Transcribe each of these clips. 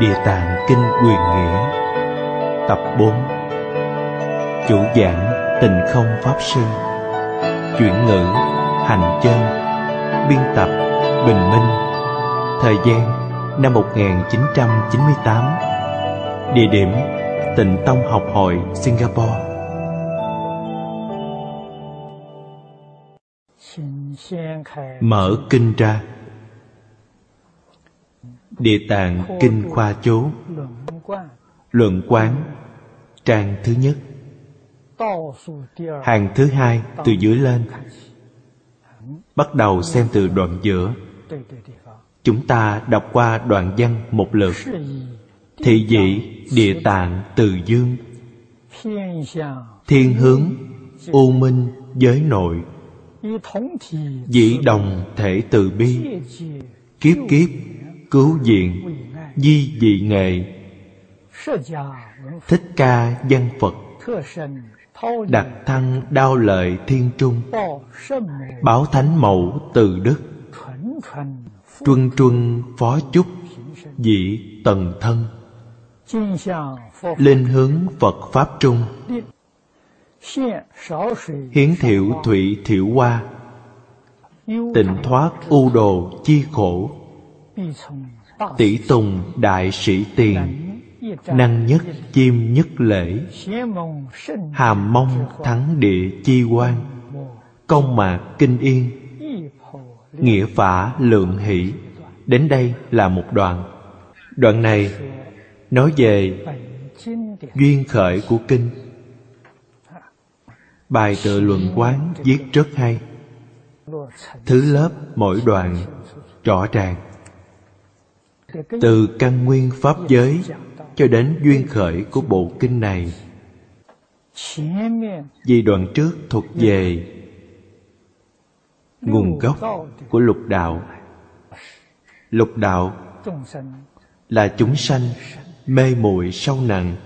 Địa Tạng Kinh Quyền Nghĩa. Tập 4 Chủ giảng Tình Không Pháp Sư. Chuyển ngữ Hành Chân. Biên tập Bình Minh. Thời gian năm 1998 Địa điểm Tịnh Tông Học Hội Singapore. Mở kinh ra Địa tạng Kinh Khoa Chú Luận Quán, Trang thứ nhất. Hàng thứ hai, từ dưới lên. Bắt đầu xem từ đoạn giữa. Chúng ta đọc qua đoạn văn một lượt. Thị dị địa tạng từ dương. Thiên hướng U minh giới nội. Dĩ đồng thể từ bi. Kiếp kiếp cứu diện di dị nghệ. Thích ca văn phật đặt thăng đao lợi thiên trung báo thánh mẫu từ đức. Truân truân phó chúc dĩ tần thân. Lên hướng phật pháp trung. Hiến thiệu thủy thiệu hoa. Tịnh thoát u đồ chi khổ tỷ tùng đại sĩ tiền, năng nhất chim nhất lễ hàm mong thắng địa chi quan, công mạc kinh yên, nghĩa phả lượng hỷ. Đến đây là một đoạn. Đoạn này nói về duyên khởi của kinh. Bài tự luận quán viết rất hay. Thứ lớp mỗi đoạn rõ ràng từ căn nguyên pháp giới cho đến duyên khởi của bộ kinh này. Vì đoạn trước thuộc về nguồn gốc của lục đạo. Lục đạo là chúng sanh mê muội sâu nặng,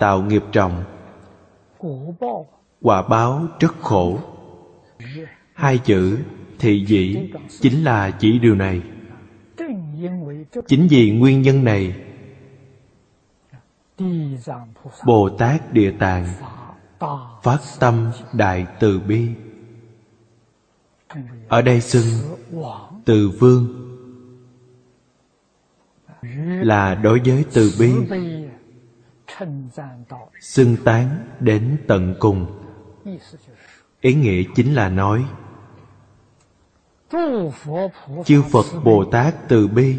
tạo nghiệp trọng, quả báo rất khổ. Hai chữ thị dĩ chính là chỉ điều này chính vì nguyên nhân này, bồ tát địa tạng phát tâm đại từ bi. Ở đây xưng từ vương là đối với từ bi, xưng tán đến tận cùng. Ý nghĩa chính là nói chư phật bồ tát từ bi.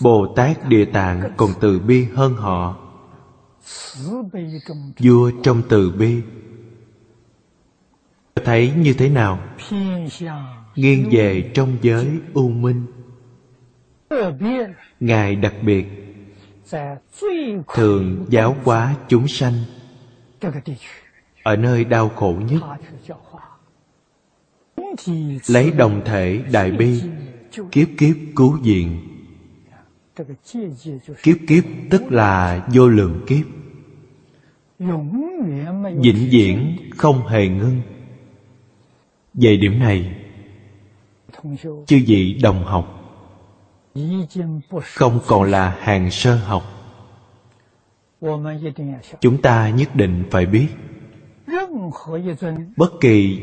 bồ tát địa tạng còn từ bi hơn họ. Vua trong từ bi. Thấy như thế nào? Nghiêng về trong giới u minh. Ngài đặc biệt thường giáo hóa chúng sanh ở nơi đau khổ nhất lấy đồng thể đại bi, kiếp kiếp cứu viện. Kiếp kiếp tức là vô lượng kiếp. Vĩnh viễn không hề ngưng. Về điểm này, chư vị đồng học, không còn là hàng sơ học. Chúng ta nhất định phải biết, bất kỳ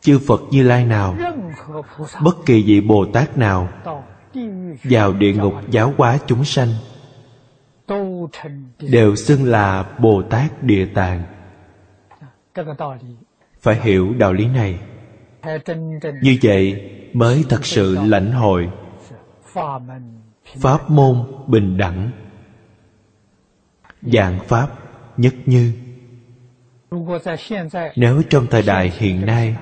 chư phật như lai nào bất kỳ vị bồ tát nào vào địa ngục giáo hóa chúng sanh đều xưng là bồ tát địa tạng. Phải hiểu đạo lý này. Như vậy mới thật sự lãnh hội. Pháp môn bình đẳng. Dạng pháp nhất như nếu trong thời đại hiện nay,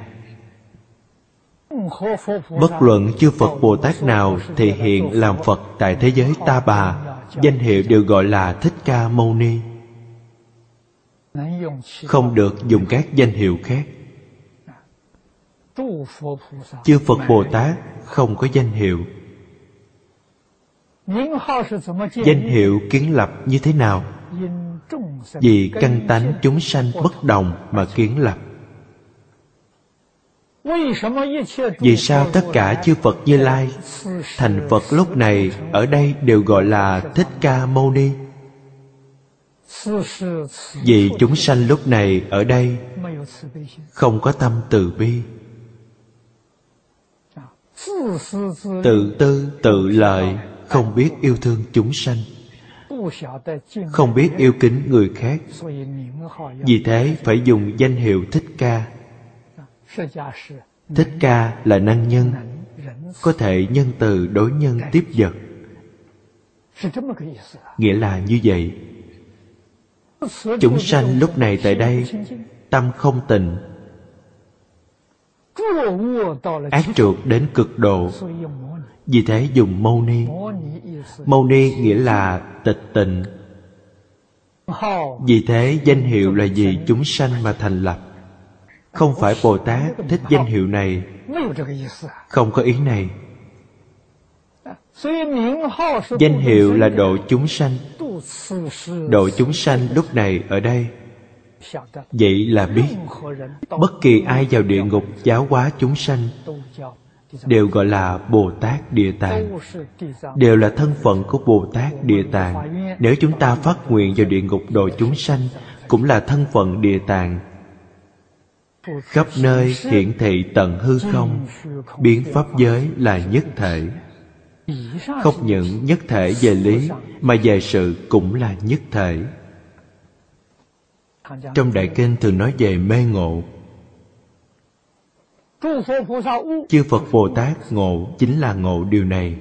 bất luận chư phật bồ tát nào thể hiện làm phật tại thế giới ta bà, danh hiệu đều gọi là thích ca mâu ni. Không được dùng các danh hiệu khác. Chư phật bồ tát không có danh hiệu. Danh hiệu kiến lập như thế nào? Vì căn tánh chúng sanh bất đồng mà kiến lập. Vì sao tất cả chư Phật Như Lai Thành Phật lúc này Ở đây đều gọi là Thích Ca Mâu Ni? Vì chúng sanh lúc này Ở đây Không có tâm từ bi. Tự tư, tự lợi, Không biết yêu thương chúng sanh. Không biết yêu kính người khác. Vì thế phải dùng danh hiệu Thích Ca. Thích Ca là năng nhân Có thể nhân từ đối nhân tiếp vật. Nghĩa là như vậy. Chúng sanh lúc này tại đây Tâm không tịnh Ác trượt đến cực độ vì thế dùng mâu ni. Mâu ni nghĩa là tịch tịnh Vì thế danh hiệu là vì chúng sanh mà thành lập. Không phải bồ tát thích danh hiệu này. Không có ý này. Danh hiệu là độ chúng sanh. Độ chúng sanh lúc này ở đây. Vậy là biết, bất kỳ ai vào địa ngục giáo hóa chúng sanh đều gọi là bồ tát địa tạng. Đều là thân phận của bồ tát địa tạng. Nếu chúng ta phát nguyện vào địa ngục độ chúng sanh, cũng là thân phận địa tạng. Khắp nơi hiển thị tận hư không, biến pháp giới là nhất thể. Không những nhất thể về lý, mà về sự cũng là nhất thể. Trong đại kinh thường nói về mê ngộ chư phật bồ tát ngộ chính là ngộ điều này.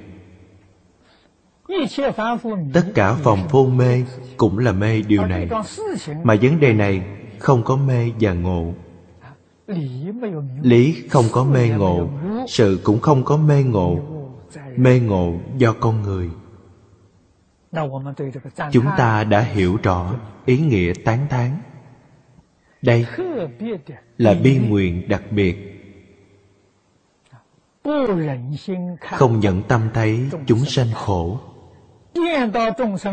Tất cả phòng vô mê cũng là mê điều này. mà vấn đề này không có mê và ngộ. Lý không có mê ngộ sự cũng không có mê ngộ. Mê ngộ do con người. Chúng ta đã hiểu rõ ý nghĩa tán thán. Đây là bi nguyện đặc biệt không nhận tâm thấy chúng sanh khổ.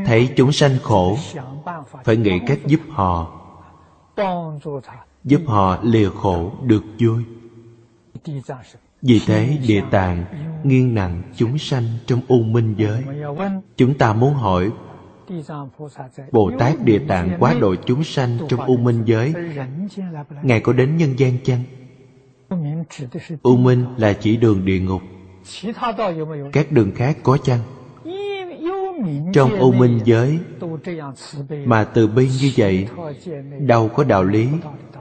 Thấy chúng sanh khổ phải nghĩ cách giúp họ. Giúp họ lìa khổ được vui. Vì thế địa tạng nghiêng nặng chúng sanh trong u minh giới. Chúng ta muốn hỏi bồ tát địa tạng quá độ chúng sanh trong u minh giới ngài có đến nhân gian chăng u minh là chỉ đường địa ngục. Các đường khác có chăng? Trong u minh giới, mà từ bi như vậy, đâu có đạo lý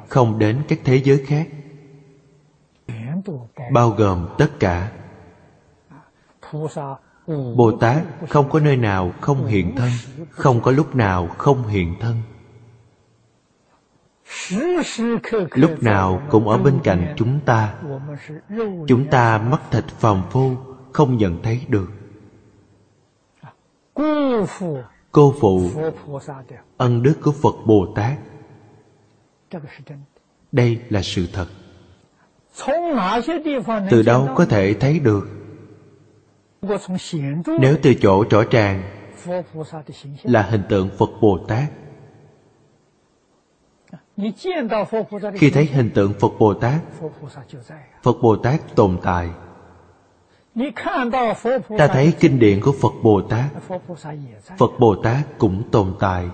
không đến các thế giới khác. Bao gồm tất cả. Bồ tát không có nơi nào không hiện thân, không có lúc nào không hiện thân lúc nào cũng ở bên cạnh chúng ta. Chúng ta mắt thịt phàm phu không nhận thấy được. Cô phụ ân đức của phật bồ tát. Đây là sự thật. Từ đâu có thể thấy được? Nếu từ chỗ rõ ràng là hình tượng phật bồ tát khi thấy hình tượng phật bồ tát phật bồ tát tồn tại. ta thấy kinh điển của phật bồ tát. phật bồ tát cũng tồn tại.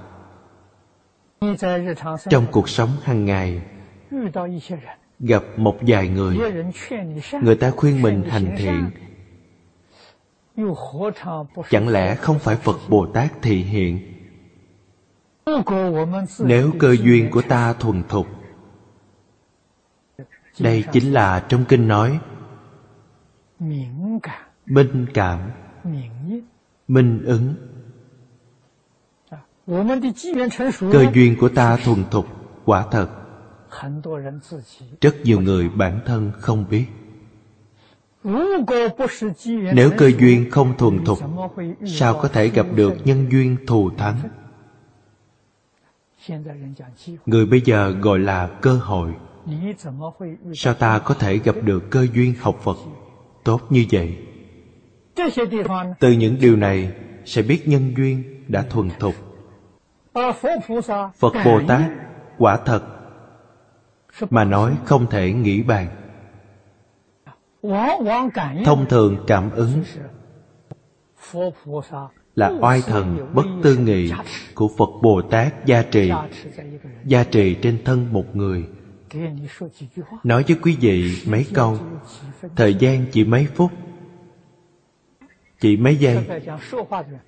trong cuộc sống hàng ngày gặp một vài người người ta khuyên mình hành thiện. chẳng lẽ không phải phật bồ tát thị hiện nếu cơ duyên của ta thuần thục, đây chính là trong kinh nói, minh cảm, minh ứng. Cơ duyên của ta thuần thục, quả thật. Rất nhiều người bản thân không biết. Nếu cơ duyên không thuần thục, sao có thể gặp được nhân duyên thù thắng? Người bây giờ gọi là cơ hội. sao ta có thể gặp được cơ duyên học phật tốt như vậy? từ những điều này sẽ biết nhân duyên đã thuần thục. phật bồ tát quả thật mà nói không thể nghĩ bàn. thông thường cảm ứng là oai thần bất tư nghị của phật bồ tát gia trì. gia trì trên thân một người. Nói với quý vị mấy câu. thời gian chỉ mấy phút. Chỉ mấy giây.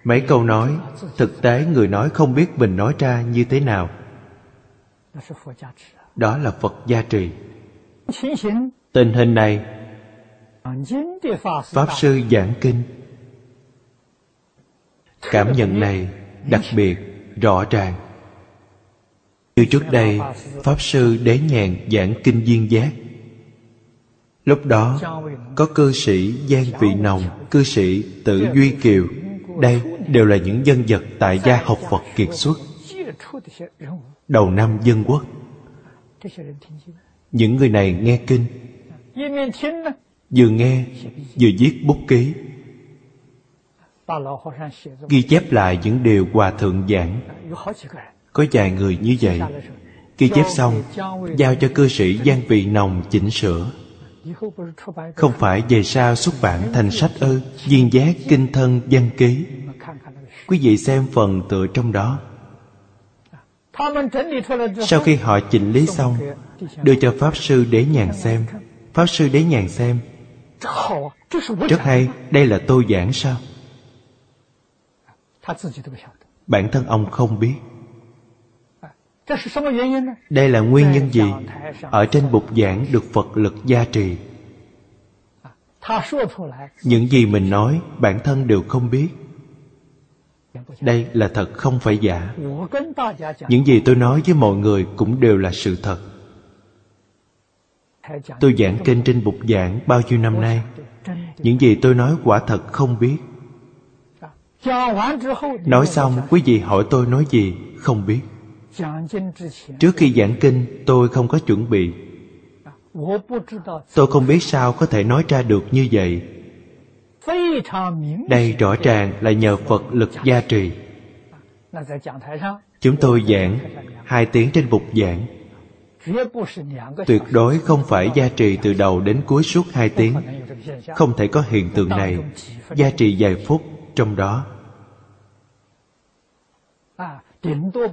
mấy câu nói. Thực tế người nói không biết mình nói ra như thế nào. Đó là phật gia trì. Tình hình này pháp sư giảng kinh cảm nhận này đặc biệt rõ ràng. Như trước đây, pháp sư đế nhàn giảng kinh duyên giác. Lúc đó, có cư sĩ giang vị nồng, cư sĩ tử duy kiều. Đây đều là những dân vật tại gia học phật kiệt xuất. Đầu năm dân quốc. Những người này nghe kinh. Vừa nghe, vừa viết bút ký ghi chép lại những điều hòa thượng giảng. có vài người như vậy. Ghi chép xong giao cho cư sĩ giang vị nồng chỉnh sửa. không phải về sau xuất bản thành sách ư duyên giác kinh thân văn ký. Quý vị xem phần tựa trong đó. sau khi họ chỉnh lý xong đưa cho pháp sư đế nhàn xem. Pháp sư đế nhàn xem. rất hay đây là tôi giảng sao bản thân ông không biết. đây là nguyên nhân gì? ở trên bục giảng được phật lực gia trì. những gì mình nói bản thân đều không biết. đây là thật không phải giả. những gì tôi nói với mọi người cũng đều là sự thật. Tôi giảng kinh trên bục giảng bao nhiêu năm nay. những gì tôi nói quả thật không biết nói xong quý vị hỏi tôi nói gì không biết. trước khi giảng kinh tôi không có chuẩn bị. Tôi không biết sao có thể nói ra được như vậy. Đây rõ ràng là nhờ phật lực gia trì. Chúng tôi giảng hai tiếng trên bục giảng. Tuyệt đối không phải gia trì từ đầu đến cuối suốt hai tiếng. Không thể có hiện tượng này. Gia trì vài phút trong đó.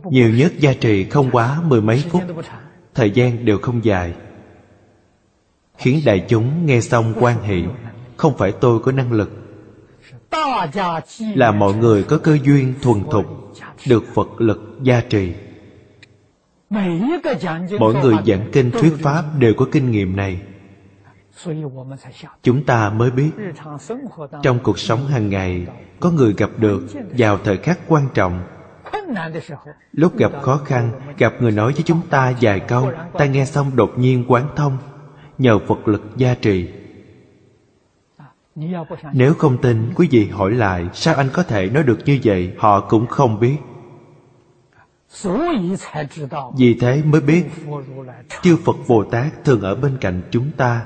Nhiều nhất gia trì không quá mười mấy phút. Thời gian đều không dài. Khiến đại chúng nghe xong quan hỷ không phải tôi có năng lực. Là mọi người có cơ duyên thuần thục được phật lực gia trì. Mỗi người giảng kinh thuyết pháp đều có kinh nghiệm này chúng ta mới biết trong cuộc sống hàng ngày có người gặp được vào thời khắc quan trọng. lúc gặp khó khăn gặp người nói với chúng ta vài câu ta nghe xong đột nhiên quán thông nhờ phật lực gia trì. Nếu không tin quý vị hỏi lại sao anh có thể nói được như vậy? Họ cũng không biết. Vì thế mới biết chư phật bồ tát thường ở bên cạnh chúng ta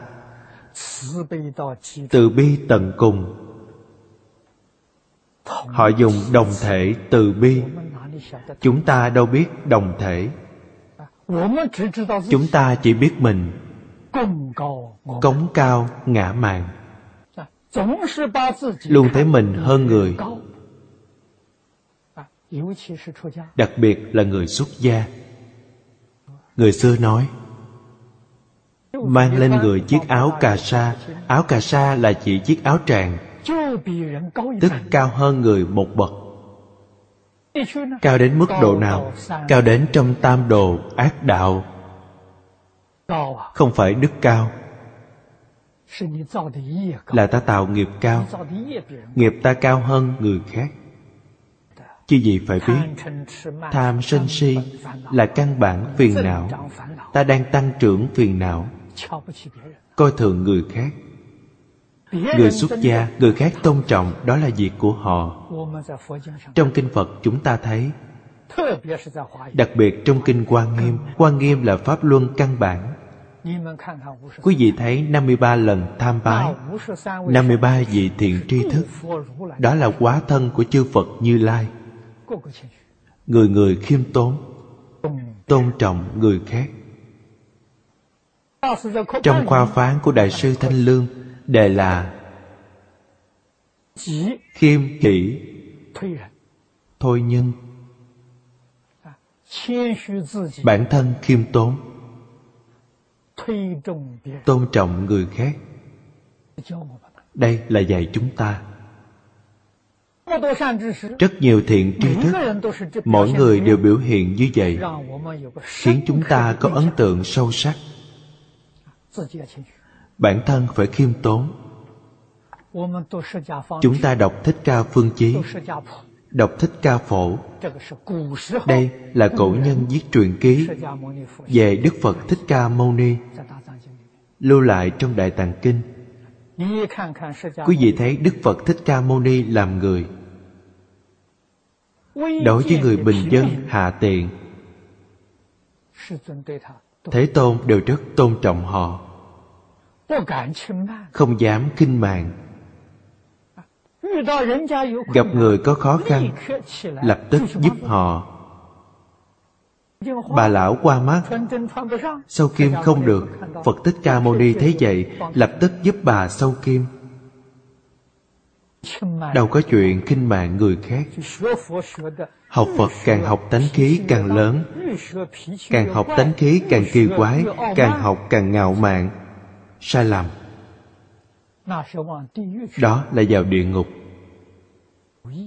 từ bi tận cùng. Họ dùng đồng thể từ bi. Chúng ta đâu biết đồng thể. Chúng ta chỉ biết mình. Cống cao ngã mạn. Luôn thấy mình hơn người. Đặc biệt là người xuất gia. Người xưa nói mang lên người chiếc áo cà sa. Áo cà sa là chỉ chiếc áo tràng, tức cao hơn người một bậc. Cao đến mức độ nào? Cao đến trong tam đồ ác đạo. Không phải đức cao. Là ta tạo nghiệp cao. Nghiệp ta cao hơn người khác. Chứ gì phải biết? Tham sân si là căn bản phiền não. Ta đang tăng trưởng phiền não coi thường người khác. Người xuất gia người khác tôn trọng đó là việc của họ. Trong kinh phật chúng ta thấy đặc biệt trong kinh quan nghiêm quan nghiêm là pháp luân căn bản. Quý vị thấy 53 lần tham bái 53 vị thiện tri thức. Đó là quá thân của chư Phật Như Lai. Người người khiêm tốn Tôn trọng người khác trong khoa phán của Đại sư Thanh Lương, đề là khiêm hỷ thôi nhân. Bản thân khiêm tốn. Tôn trọng người khác. Đây là dạy chúng ta. Rất nhiều thiện tri thức, mỗi người đều biểu hiện như vậy, khiến chúng ta có ấn tượng sâu sắc bản thân phải khiêm tốn. chúng ta đọc thích ca phương chí. đọc thích ca phổ. đây là cổ nhân viết truyện ký về đức phật thích ca mâu ni. lưu lại trong đại tạng kinh. quý vị thấy đức phật thích ca mâu ni làm người. Đối với người bình dân hạ tiện thế tôn đều rất tôn trọng họ. Không dám kinh mạng gặp người có khó khăn, lập tức giúp họ. Bà lão qua mắt. Sâu kim không được, phật thích ca mâu ni thấy vậy, lập tức giúp bà sâu kim. Đâu có chuyện kinh mạng người khác học phật càng học tánh khí càng lớn. Càng học tánh khí càng kỳ quái, càng học càng ngạo mạn. Sai lầm. Đó là vào địa ngục.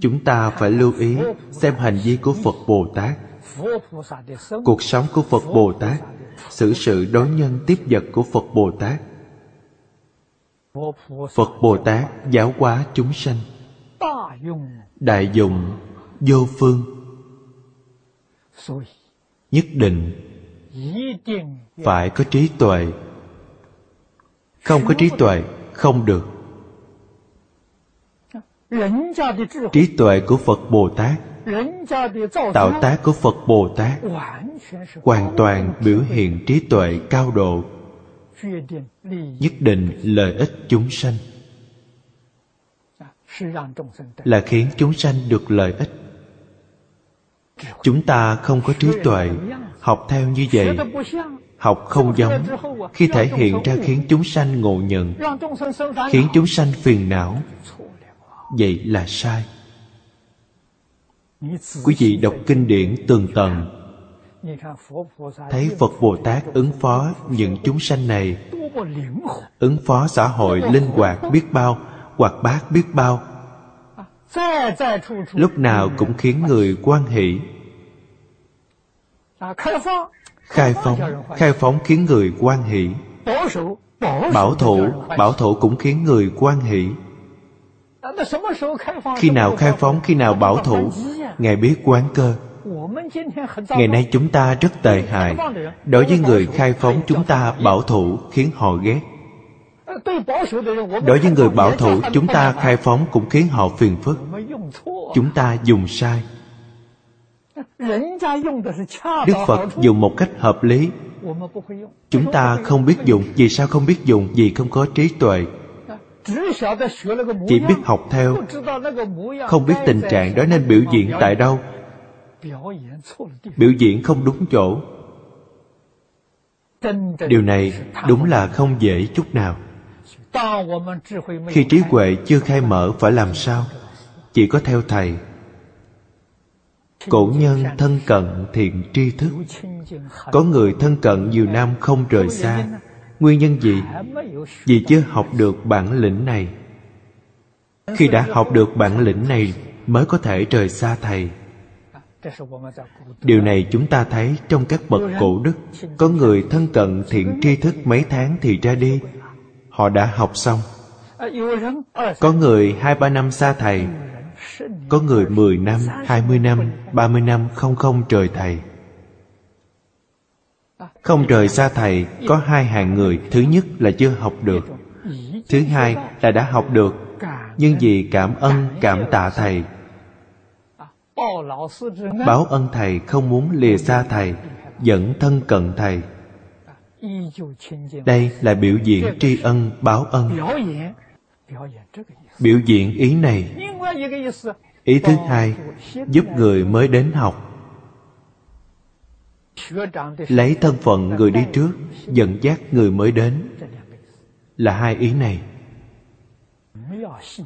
Chúng ta phải lưu ý, xem hành vi của phật bồ tát. Cuộc sống của phật bồ tát, xử sự đối nhân tiếp vật của phật bồ tát. Phật bồ tát giáo hóa chúng sanh. Đại dụng vô phương nhất định phải có trí tuệ. Không có trí tuệ không được. Trí tuệ của phật bồ tát tạo tác của phật bồ tát hoàn toàn biểu hiện trí tuệ cao độ. Nhất định lợi ích chúng sanh. Là khiến chúng sanh được lợi ích chúng ta không có trí tuệ, học theo như vậy. Học không giống. Khi thể hiện ra khiến chúng sanh ngộ nhận, khiến chúng sanh phiền não, vậy là sai. Quý vị đọc kinh điển tường tầng. Thấy phật bồ tát ứng phó những chúng sanh này, ứng phó xã hội linh hoạt biết bao hoạt bát biết bao lúc nào cũng khiến người quan hỷ. Khai phóng。Khai phóng khiến người quan hỷ. Bảo thủ bảo thủ cũng khiến người quan hỷ. Khi nào khai phóng khi nào bảo thủ ngài biết quán cơ. Ngày nay chúng ta rất tệ hại. Đối với người khai phóng chúng ta bảo thủ khiến họ ghét đối với người bảo thủ chúng ta khai phóng cũng khiến họ phiền phức. Chúng ta dùng sai. Đức phật dùng một cách hợp lý. Chúng ta không biết dùng vì sao không biết dùng vì không có trí tuệ. Chỉ biết học theo. Không biết tình trạng đó nên biểu diễn tại đâu. Biểu diễn không đúng chỗ. Điều này đúng là không dễ chút nào khi trí huệ chưa khai mở phải làm sao? Chỉ có theo thầy. Cổ nhân thân cận thiện tri thức. Có người thân cận nhiều năm không rời xa. Nguyên nhân gì? Vì chưa học được bản lĩnh này. Khi đã học được bản lĩnh này, mới có thể rời xa thầy. Điều này chúng ta thấy trong các bậc cổ đức. Có người thân cận thiện tri thức mấy tháng thì ra đi họ đã học xong. Có người hai, ba năm xa thầy, có người mười năm, hai mươi năm, ba mươi năm không không trời thầy. Không trời xa thầy, có hai hạng người, thứ nhất là chưa học được, thứ hai là đã học được, nhưng vì cảm ơn, cảm tạ thầy. Báo ân thầy không muốn lìa xa thầy, dẫn thân cận thầy đây là biểu diễn tri ân báo ân. biểu diễn ý này. Ý thứ hai giúp người mới đến học. Lấy thân phận người đi trước dẫn dắt người mới đến. Là hai ý này.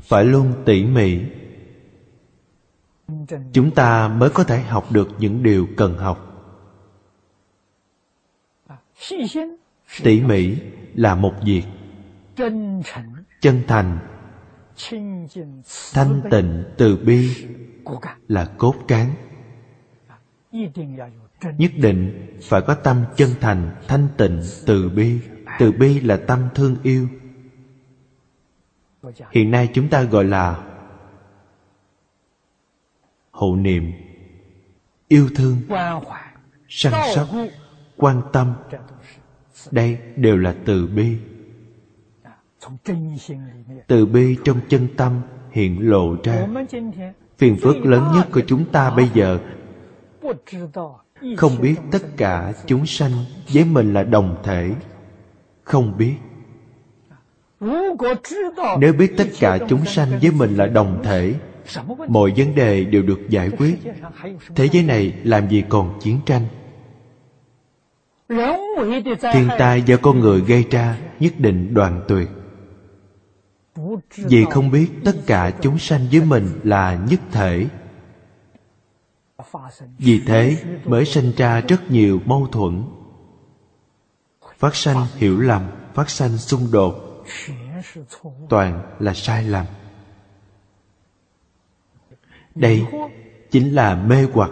Phải luôn tỉ mỉ. Chúng ta mới có thể học được những điều cần học tỉ mỉ là một việc. Chân thành thanh tịnh từ bi là cốt cán. Nhất định phải có tâm chân thành thanh tịnh từ bi. Từ bi là tâm thương yêu. Hiện nay chúng ta gọi là hộ niệm yêu thương săn sóc quan tâm. Đây đều là từ bi. Từ bi trong chân tâm hiện lộ ra. Phiền phức lớn nhất của chúng ta bây giờ không biết tất cả chúng sanh với mình là đồng thể. Không biết. Nếu biết tất cả chúng sanh với mình là đồng thể, mọi vấn đề đều được giải quyết. Thế giới này làm gì còn chiến tranh? Thiên tai do con người gây ra nhất định đoàn tuyệt. Vì không biết tất cả chúng sanh với mình là nhất thể. Vì thế mới sinh ra rất nhiều mâu thuẫn. Phát sanh hiểu lầm phát sanh xung đột. Toàn là sai lầm. Đây chính là mê hoặc.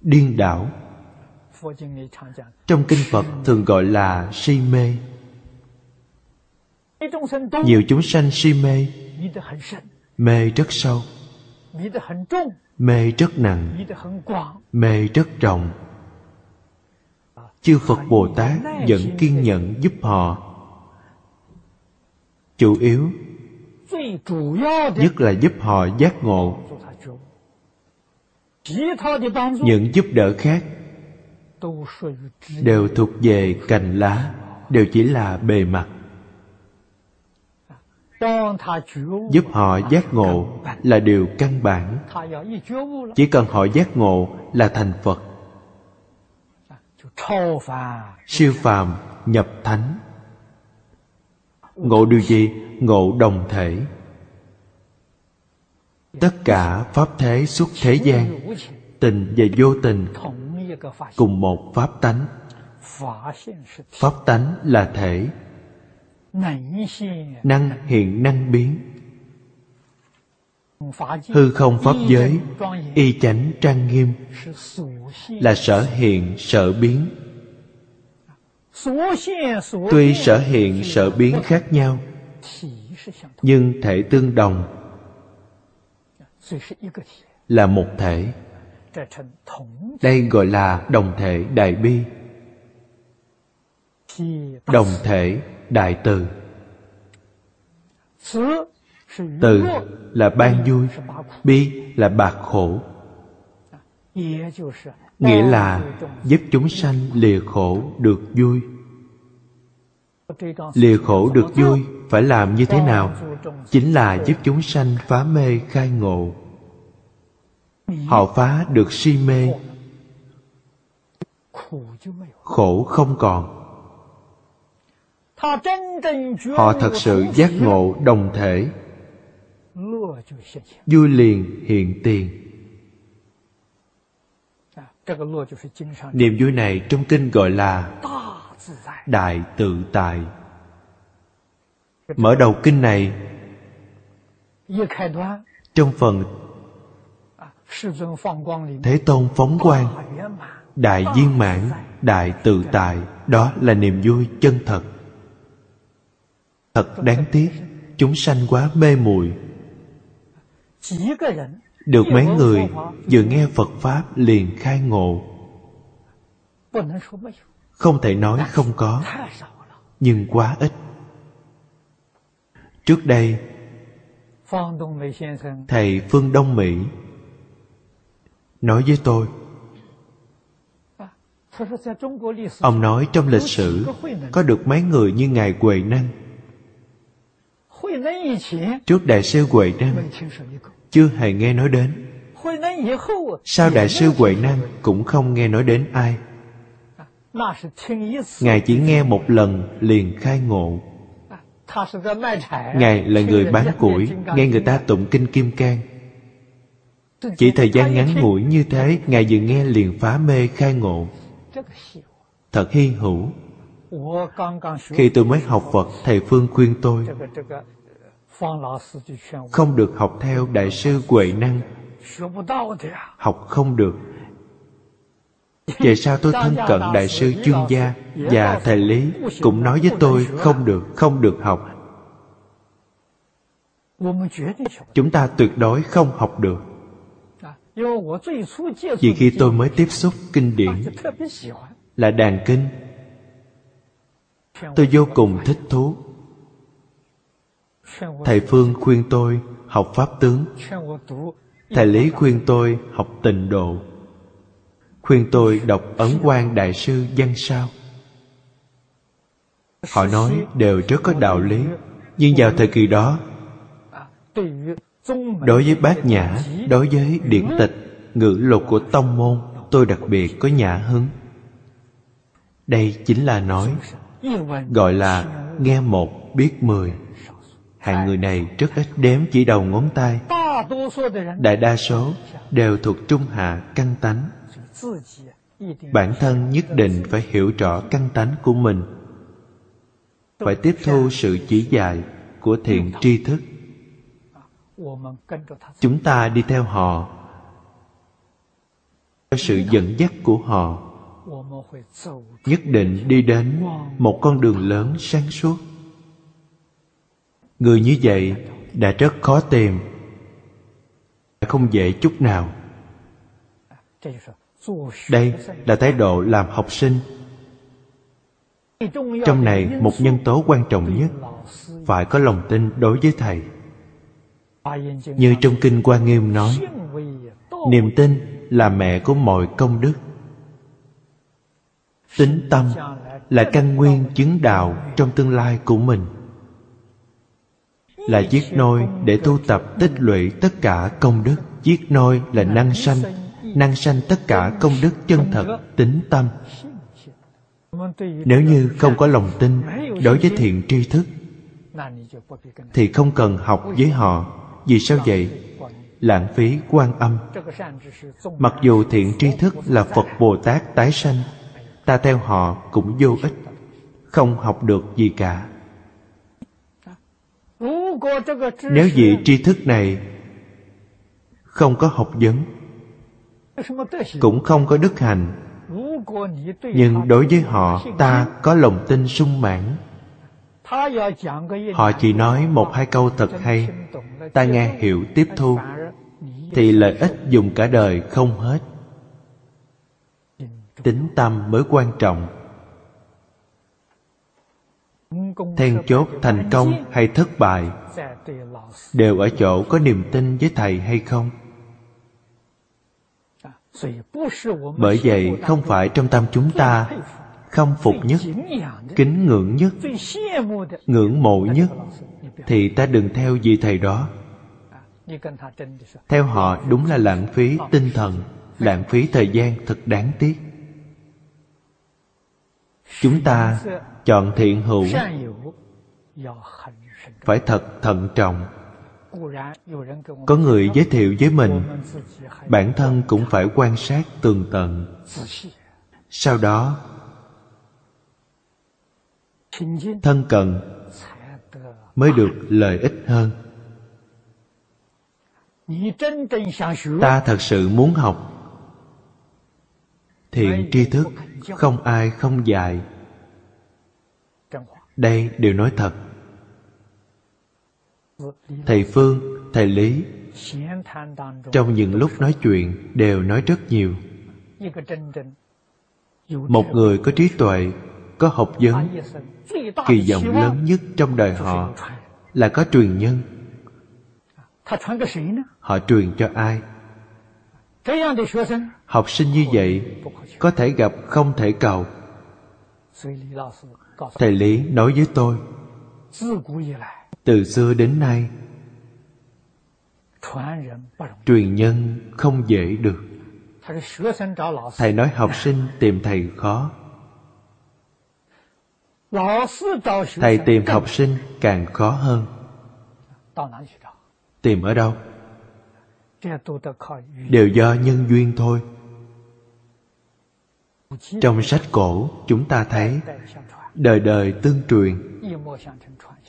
Điên đảo trong kinh phật thường gọi là si mê. Nhiều chúng sanh si mê. Mê rất sâu. Mê rất nặng. Mê rất rộng. Chư phật bồ tát vẫn kiên nhẫn giúp họ. Chủ yếu nhất là giúp họ giác ngộ. Những giúp đỡ khác đều thuộc về cành lá đều chỉ là bề mặt. Giúp họ giác ngộ là điều căn bản. Chỉ cần họ giác ngộ là thành phật. Siêu phàm nhập thánh. Ngộ điều gì? Ngộ đồng thể. Tất cả pháp thế xuất thế gian tình và vô tình cùng một pháp tánh. pháp tánh là thể. Năng hiện năng biến. Hư không pháp giới y chánh trang nghiêm. Là sở hiện sở biến. tuy sở hiện sở biến khác nhau nhưng thể tương đồng. Là một thể đây gọi là đồng thể đại bi. Đồng thể đại từ. Từ là ban vui bi là bạc khổ. Nghĩa là giúp chúng sanh lìa khổ được vui. Lìa khổ được vui phải làm như thế nào? chính là giúp chúng sanh phá mê khai ngộ họ phá được si mê. Khổ không còn. Họ thật sự giác ngộ đồng thể. Vui liền hiện tiền. Niềm vui này trong kinh gọi là đại tự tại. Mở đầu kinh này, trong phần thế tôn phóng quang đại viên mãn đại tự tại đó là niềm vui chân thật. Thật đáng tiếc chúng sanh quá mê muội. Được mấy người vừa nghe phật pháp liền khai ngộ. Không thể nói không có nhưng quá ít. Trước đây thầy phương đông mỹ nói với tôi. Ông nói trong lịch sử có được mấy người như ngài huệ năng? Trước đại sư huệ năng, chưa hề nghe nói đến. Sau đại sư huệ năng cũng không nghe nói đến ai? Ngài chỉ nghe một lần liền khai ngộ. Ngài là người bán củi, nghe người ta tụng kinh kim cang chỉ thời gian ngắn ngủi như thế ngài vừa nghe liền phá mê khai ngộ. Thật hy hữu. Khi tôi mới học phật thầy phương khuyên tôi không được học theo đại sư huệ năng. Học không được. Về sau tôi thân cận đại sư chuyên gia và thầy lý cũng nói với tôi không được không được học. Chúng ta tuyệt đối không học được vì khi tôi mới tiếp xúc kinh điển là đàn kinh. Tôi vô cùng thích thú. Thầy phương khuyên tôi học pháp tướng. Thầy lý khuyên tôi học tịnh độ. Khuyên tôi đọc ấn quan đại sư văn sao. Họ nói đều rất có đạo lý nhưng vào thời kỳ đó đối với bát nhã, đối với điển tịch, ngữ lục của tông môn, tôi đặc biệt có nhã hứng. Đây chính là nói, gọi là nghe một, biết mười. Hạng người này rất ít đếm chỉ đầu ngón tay. Đại đa số đều thuộc trung hạ căn tánh. Bản thân nhất định phải hiểu rõ căn tánh của mình. Phải tiếp thu sự chỉ dạy của thiện tri thức chúng ta đi theo họ. Theo sự dẫn dắt của họ, nhất định đi đến một con đường lớn sáng suốt. Người như vậy đã rất khó tìm không dễ chút nào. Đây là thái độ làm học sinh. Trong này một nhân tố quan trọng nhất, phải có lòng tin đối với thầy như trong kinh quan nghiêm nói, niềm tin là mẹ của mọi công đức. Tính tâm là căn nguyên chứng đạo trong tương lai của mình. Là chiếc nôi để tu tập tích lũy tất cả công đức. Chiếc nôi là năng sanh năng sanh tất cả công đức chân thật, tính tâm. Nếu như không có lòng tin đối với thiện tri thức, thì không cần học với họ vì sao vậy? Lãng phí quan âm. Mặc dù thiện tri thức là phật bồ tát tái sanh, ta theo họ cũng vô ích, không học được gì cả. Nếu vị tri thức này không có học vấn, cũng không có đức hành nhưng đối với họ, ta có lòng tin sung mãn họ chỉ nói một hai câu thật hay. Ta nghe hiểu tiếp thu thì lợi ích dùng cả đời không hết. Tính tâm mới quan trọng. Then chốt thành công hay thất bại đều ở chỗ có niềm tin với thầy hay không. Bởi vậy không phải trong tâm chúng ta không phục nhất, kính ngưỡng nhất, ngưỡng mộ nhất, thì ta đừng theo vị thầy đó. Theo họ đúng là lãng phí tinh thần, lãng phí thời gian thật đáng tiếc. Chúng ta chọn thiện hữu, phải thật thận trọng. Có người giới thiệu với mình, bản thân cũng phải quan sát tường tận. Sau đó thân cận mới được lợi ích hơn. Ta thật sự muốn học thiện tri thức không ai không dạy. Đây đều nói thật. Thầy phương thầy lý trong những lúc nói chuyện đều nói rất nhiều. Một người có trí tuệ có học vấn kỳ vọng lớn nhất trong đời họ là có truyền nhân. Họ truyền cho ai? Học sinh như vậy có thể gặp không thể cầu. Thầy lý nói với tôi từ xưa đến nay truyền nhân không dễ được. Thầy nói học sinh tìm thầy khó thầy tìm học sinh càng khó hơn. tìm ở đâu? đều do nhân duyên thôi. Trong sách cổ chúng ta thấy đời đời tương truyền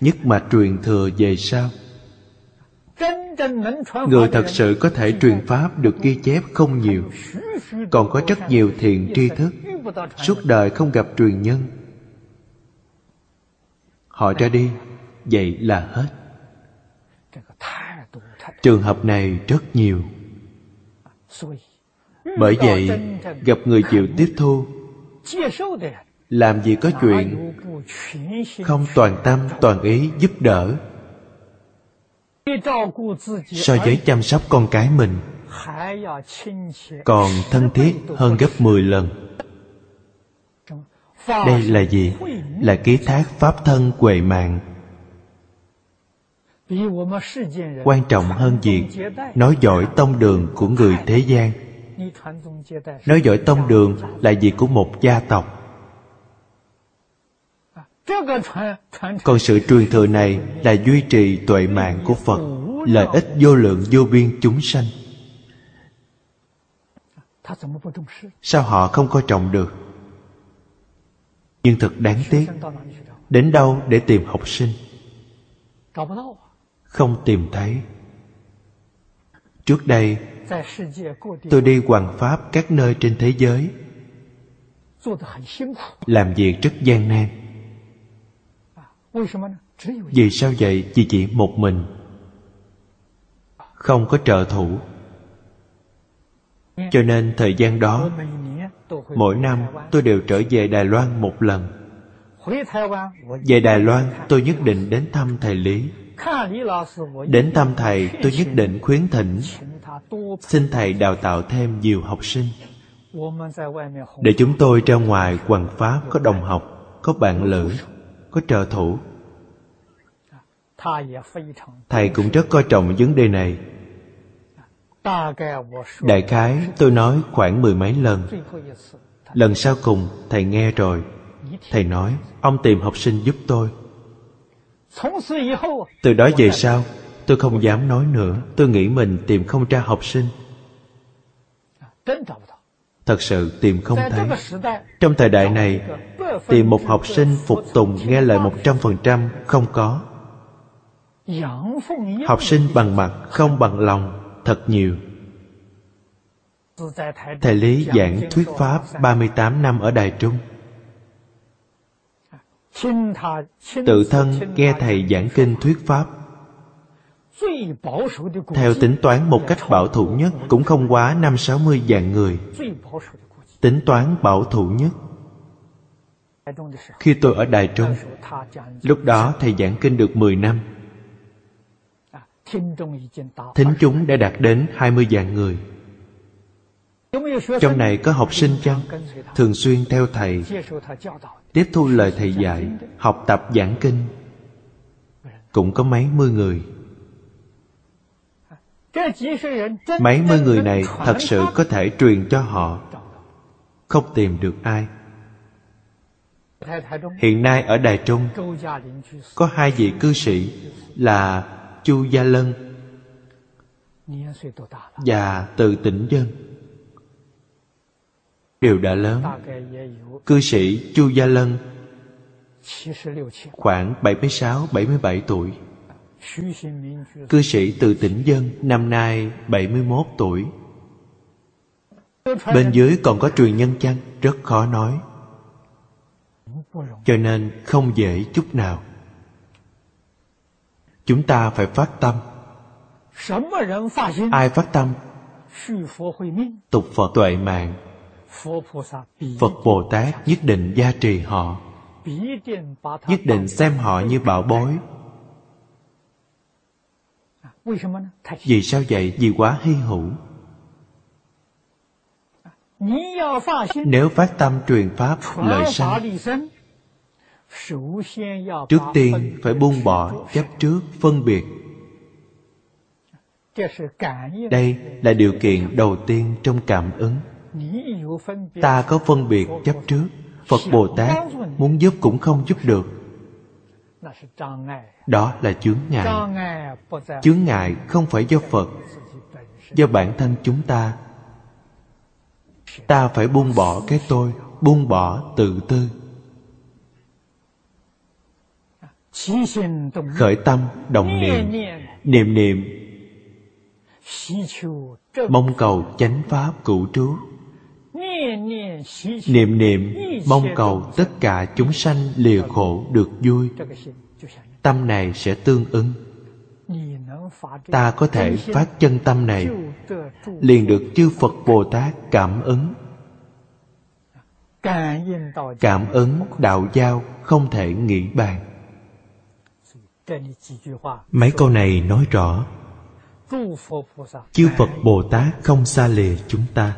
nhất mà truyền thừa về sau. Người thật sự có thể truyền pháp được ghi chép không nhiều còn có rất nhiều thiện tri thức. Suốt đời không gặp truyền nhân họ ra đi, vậy là hết. Trường hợp này rất nhiều. Bởi vậy, gặp người chịu tiếp thu, làm gì có chuyện không toàn tâm, toàn ý giúp đỡ. So với chăm sóc con cái mình, còn thân thiết hơn gấp 10 lần đây là gì? Là ký thác pháp thân quệ mạng. Quan trọng hơn việc nói giỏi tông đường của người thế gian. Nói giỏi tông đường là việc của một gia tộc? Còn sự truyền thừa này là duy trì tuệ mạng của phật, lợi ích vô lượng vô biên chúng sanh. Sao họ không coi trọng được? Nhưng thật đáng tiếc, đến đâu để tìm học sinh? Không tìm thấy. Trước đây, tôi đi hoàng pháp các nơi trên thế giới. Làm việc rất gian nan. Vì sao vậy? Vì chỉ một mình. Không có trợ thủ cho nên thời gian đó, mỗi năm tôi đều trở về đài loan một lần. Về đài loan, tôi nhất định đến thăm thầy lý. Đến thăm thầy, tôi nhất định khuyến thỉnh, xin thầy đào tạo thêm nhiều học sinh. Để chúng tôi ra ngoài quần pháp có đồng học, có bạn lữ, có trợ thủ. Thầy cũng rất coi trọng vấn đề này đại khái, tôi nói khoảng mười mấy lần. Lần sau cùng, thầy nghe rồi. Thầy nói, ông tìm học sinh giúp tôi. Từ đó về sau, tôi không dám nói nữa. Tôi nghĩ mình tìm không ra học sinh. Thật sự tìm không thấy. Trong thời đại này, tìm một học sinh phục tùng nghe lời một trăm phần trăm không có. Học sinh bằng mặt, không bằng lòng thật nhiều. Thầy lý giảng thuyết pháp 38 năm ở đài trung. Tự thân nghe thầy giảng kinh thuyết pháp. Theo tính toán một cách bảo thủ nhất cũng không quá năm sáu mươi vạn người. Tính toán bảo thủ nhất. Khi tôi ở Đài Trung, Lúc đó thầy giảng kinh được 10 năm. Thính chúng đã đạt đến 20 vạn người. Trong này có học sinh chăng? Thường xuyên theo thầy, Tiếp thu lời thầy dạy, Học tập giảng kinh. Cũng có mấy mươi người. Mấy mươi người này thật sự có thể truyền cho họ. Không tìm được ai. Hiện nay ở Đài Trung, Có hai vị cư sĩ Là Chu Gia Lân Và Từ Tỉnh Dân. Đều đã lớn, Cư sĩ Chu Gia Lân Khoảng 76-77 tuổi. Cư sĩ Từ Tỉnh Dân Năm nay 71 tuổi. Bên dưới còn có truyền nhân chăng? Rất khó nói. Cho nên không dễ chút nào chúng ta phải phát tâm. ai phát tâm? tục phật tuệ mạng. phật bồ tát nhất định gia trì họ. nhất định xem họ như bảo bối. vì sao vậy? Vì quá hy hữu. nếu phát tâm truyền pháp lợi sanh trước tiên phải buông bỏ chấp trước phân biệt. Đây là điều kiện đầu tiên trong cảm ứng. Ta có phân biệt chấp trước. phật bồ tát muốn giúp cũng không giúp được. Đó là chướng ngại. chướng ngại không phải do phật do bản thân chúng ta. Ta phải buông bỏ cái tôi buông bỏ tự tư khởi tâm động niệm. Niệm niệm. Mong cầu chánh pháp cửu trú. Niệm niệm. Mong cầu tất cả chúng sanh lìa khổ được vui. tâm này sẽ tương ứng. Ta có thể phát chân tâm này. Liền được chư phật bồ tát cảm ứng. Cảm ứng đạo giao không thể nghĩ bàn mấy câu này nói rõ, chư phật bồ tát không xa lìa chúng ta.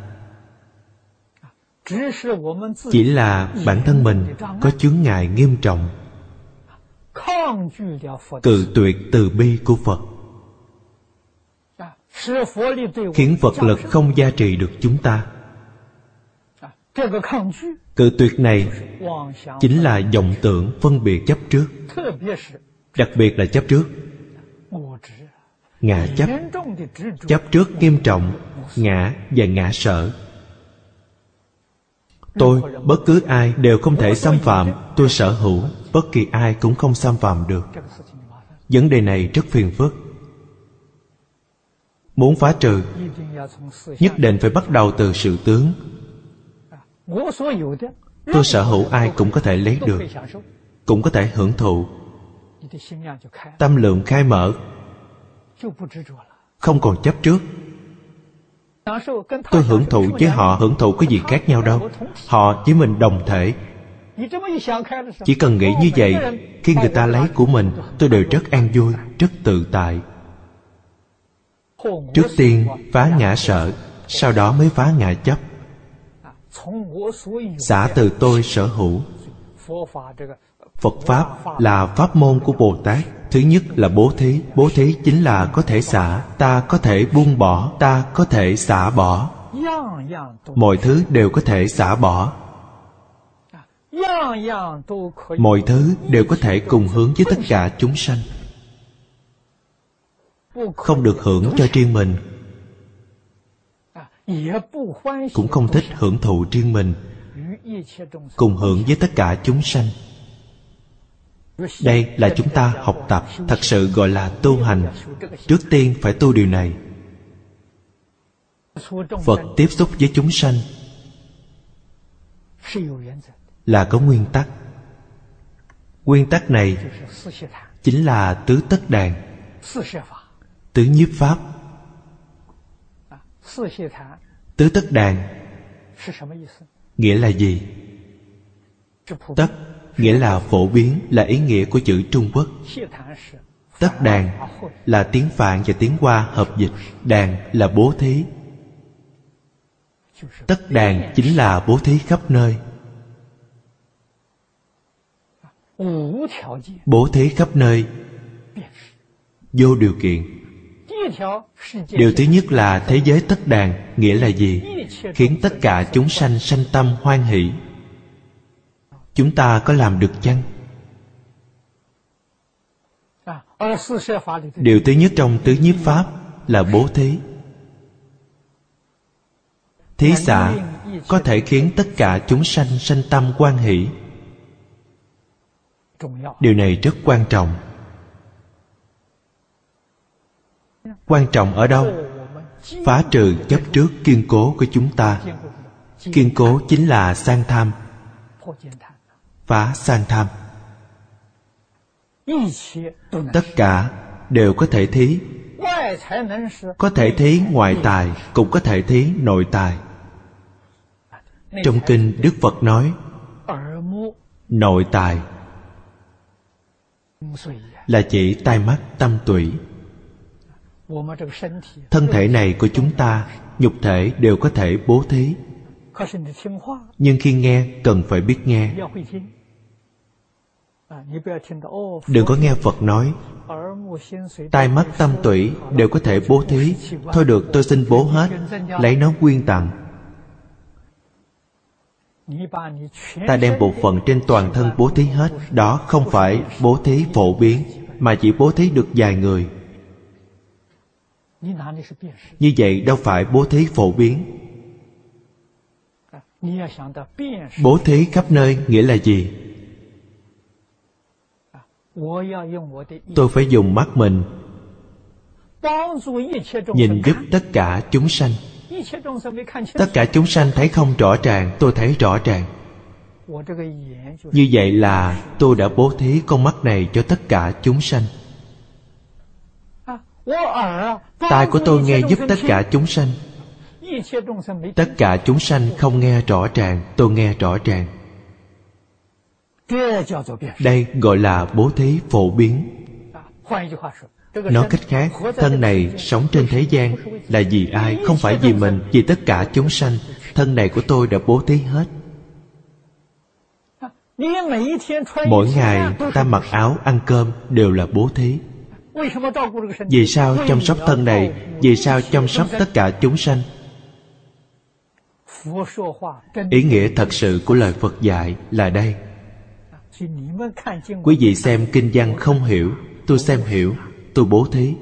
Chỉ là bản thân mình có chướng ngại nghiêm trọng, cự tuyệt từ bi của phật. Khiến phật lực không gia trì được chúng ta. Cự tuyệt này chính là vọng tưởng phân biệt chấp trước đặc biệt là chấp trước. Ngã chấp. Chấp trước nghiêm trọng, ngã và ngã sợ. tôi, bất cứ ai đều không thể xâm phạm, tôi sở hữu, bất kỳ ai cũng không xâm phạm được. Vấn đề này rất phiền phức. Muốn phá trừ, nhất định phải bắt đầu từ sự tướng. Tôi sở hữu ai cũng có thể lấy được, cũng có thể hưởng thụ tâm lượng khai mở không còn chấp trước. Tôi hưởng thụ với họ hưởng thụ có gì khác nhau đâu. Họ với mình đồng thể. Chỉ cần nghĩ như vậy khi người ta lấy của mình tôi đều rất an vui rất tự tại. Trước tiên phá ngã sợ sau đó mới phá ngã chấp. xả từ tôi sở hữu phật pháp là pháp môn của bồ tát. Thứ nhất là bố thí. Bố thí chính là có thể xả, ta có thể buông bỏ, ta có thể xả bỏ. Mọi thứ đều có thể xả bỏ. Mọi thứ đều có thể cùng hướng với tất cả chúng sanh. Không được hưởng cho riêng mình. Cũng không thích hưởng thụ riêng mình. Cùng hưởng với tất cả chúng sanh đây là chúng ta học tập, thật sự gọi là tu hành. Trước tiên phải tu điều này. Phật tiếp xúc với chúng sanh là có nguyên tắc. Nguyên tắc này chính là tứ tất đàn, tứ nhiếp pháp. Tứ tất đàn nghĩa là gì? Tất nghĩa là phổ biến là ý nghĩa của chữ trung quốc. Tất đàn là tiếng phạn và tiếng hoa hợp dịch, đàn là bố thí. Tất đàn chính là bố thí khắp nơi. Bố thí khắp nơi. Vô điều kiện. Điều thứ nhất là thế giới tất đàn, nghĩa là gì? Khiến tất cả chúng sanh sanh tâm hoan hỷ chúng ta có làm được chăng? Điều thứ nhất trong tứ nhiếp pháp là bố thí. Thí xã có thể khiến tất cả chúng sanh sanh tâm quan hỷ. Điều này rất quan trọng. Quan trọng ở đâu? Phá trừ chấp trước kiên cố của chúng ta. Kiên cố chính là sang tham phá sang tham. Tất cả đều có thể thí. có thể thí ngoại tài cũng có thể thí nội tài. Trong kinh đức phật nói nội tài là chỉ tai mắt tâm tủy thân thể này của chúng ta nhục thể đều có thể bố thí nhưng khi nghe cần phải biết nghe. đừng có nghe phật nói. tai mắt tâm tủy đều có thể bố thí. thôi được tôi xin bố hết. Lấy nó quyên tặng. ta đem bộ phận trên toàn thân bố thí hết. Đó không phải bố thí phổ biến mà chỉ bố thí được vài người. như vậy đâu phải bố thí phổ biến bố thí khắp nơi nghĩa là gì? tôi phải dùng mắt mình nhìn giúp tất cả chúng sanh. tất cả chúng sanh thấy không rõ ràng tôi thấy rõ ràng. như vậy là tôi đã bố thí con mắt này cho tất cả chúng sanh. tai của tôi nghe giúp tất cả chúng sanh tất cả chúng sanh không nghe rõ ràng tôi nghe rõ ràng. đây gọi là bố thí phổ biến. nói cách khác thân này sống trên thế gian là vì ai không phải vì mình vì tất cả chúng sanh. Thân này của tôi đã bố thí hết. mỗi ngày ta mặc áo ăn cơm đều là bố thí. vì sao chăm sóc thân này vì sao chăm sóc tất cả chúng sanh ý nghĩa thật sự của lời phật dạy là đây. quý vị xem kinh văn không hiểu tôi xem hiểu tôi bố thí.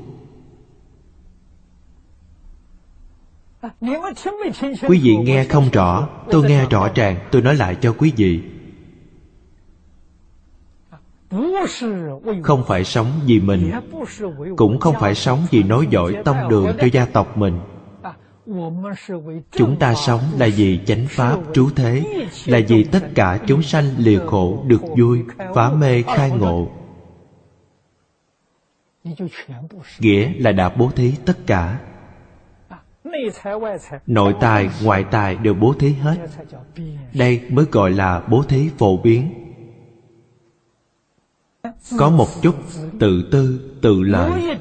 Quý vị nghe không rõ tôi nghe rõ ràng tôi nói lại cho quý vị. không phải sống vì mình cũng không phải sống vì nói giỏi tông đường cho gia tộc mình chúng ta sống là vì chánh pháp trú thế, là vì tất cả chúng sanh lìa khổ được vui, phá mê, khai ngộ. Nghĩa là đã bố thí tất cả. Nội tài, ngoại tài đều bố thí hết. Đây mới gọi là bố thí phổ biến. Có một chút tự tư, tự lợi.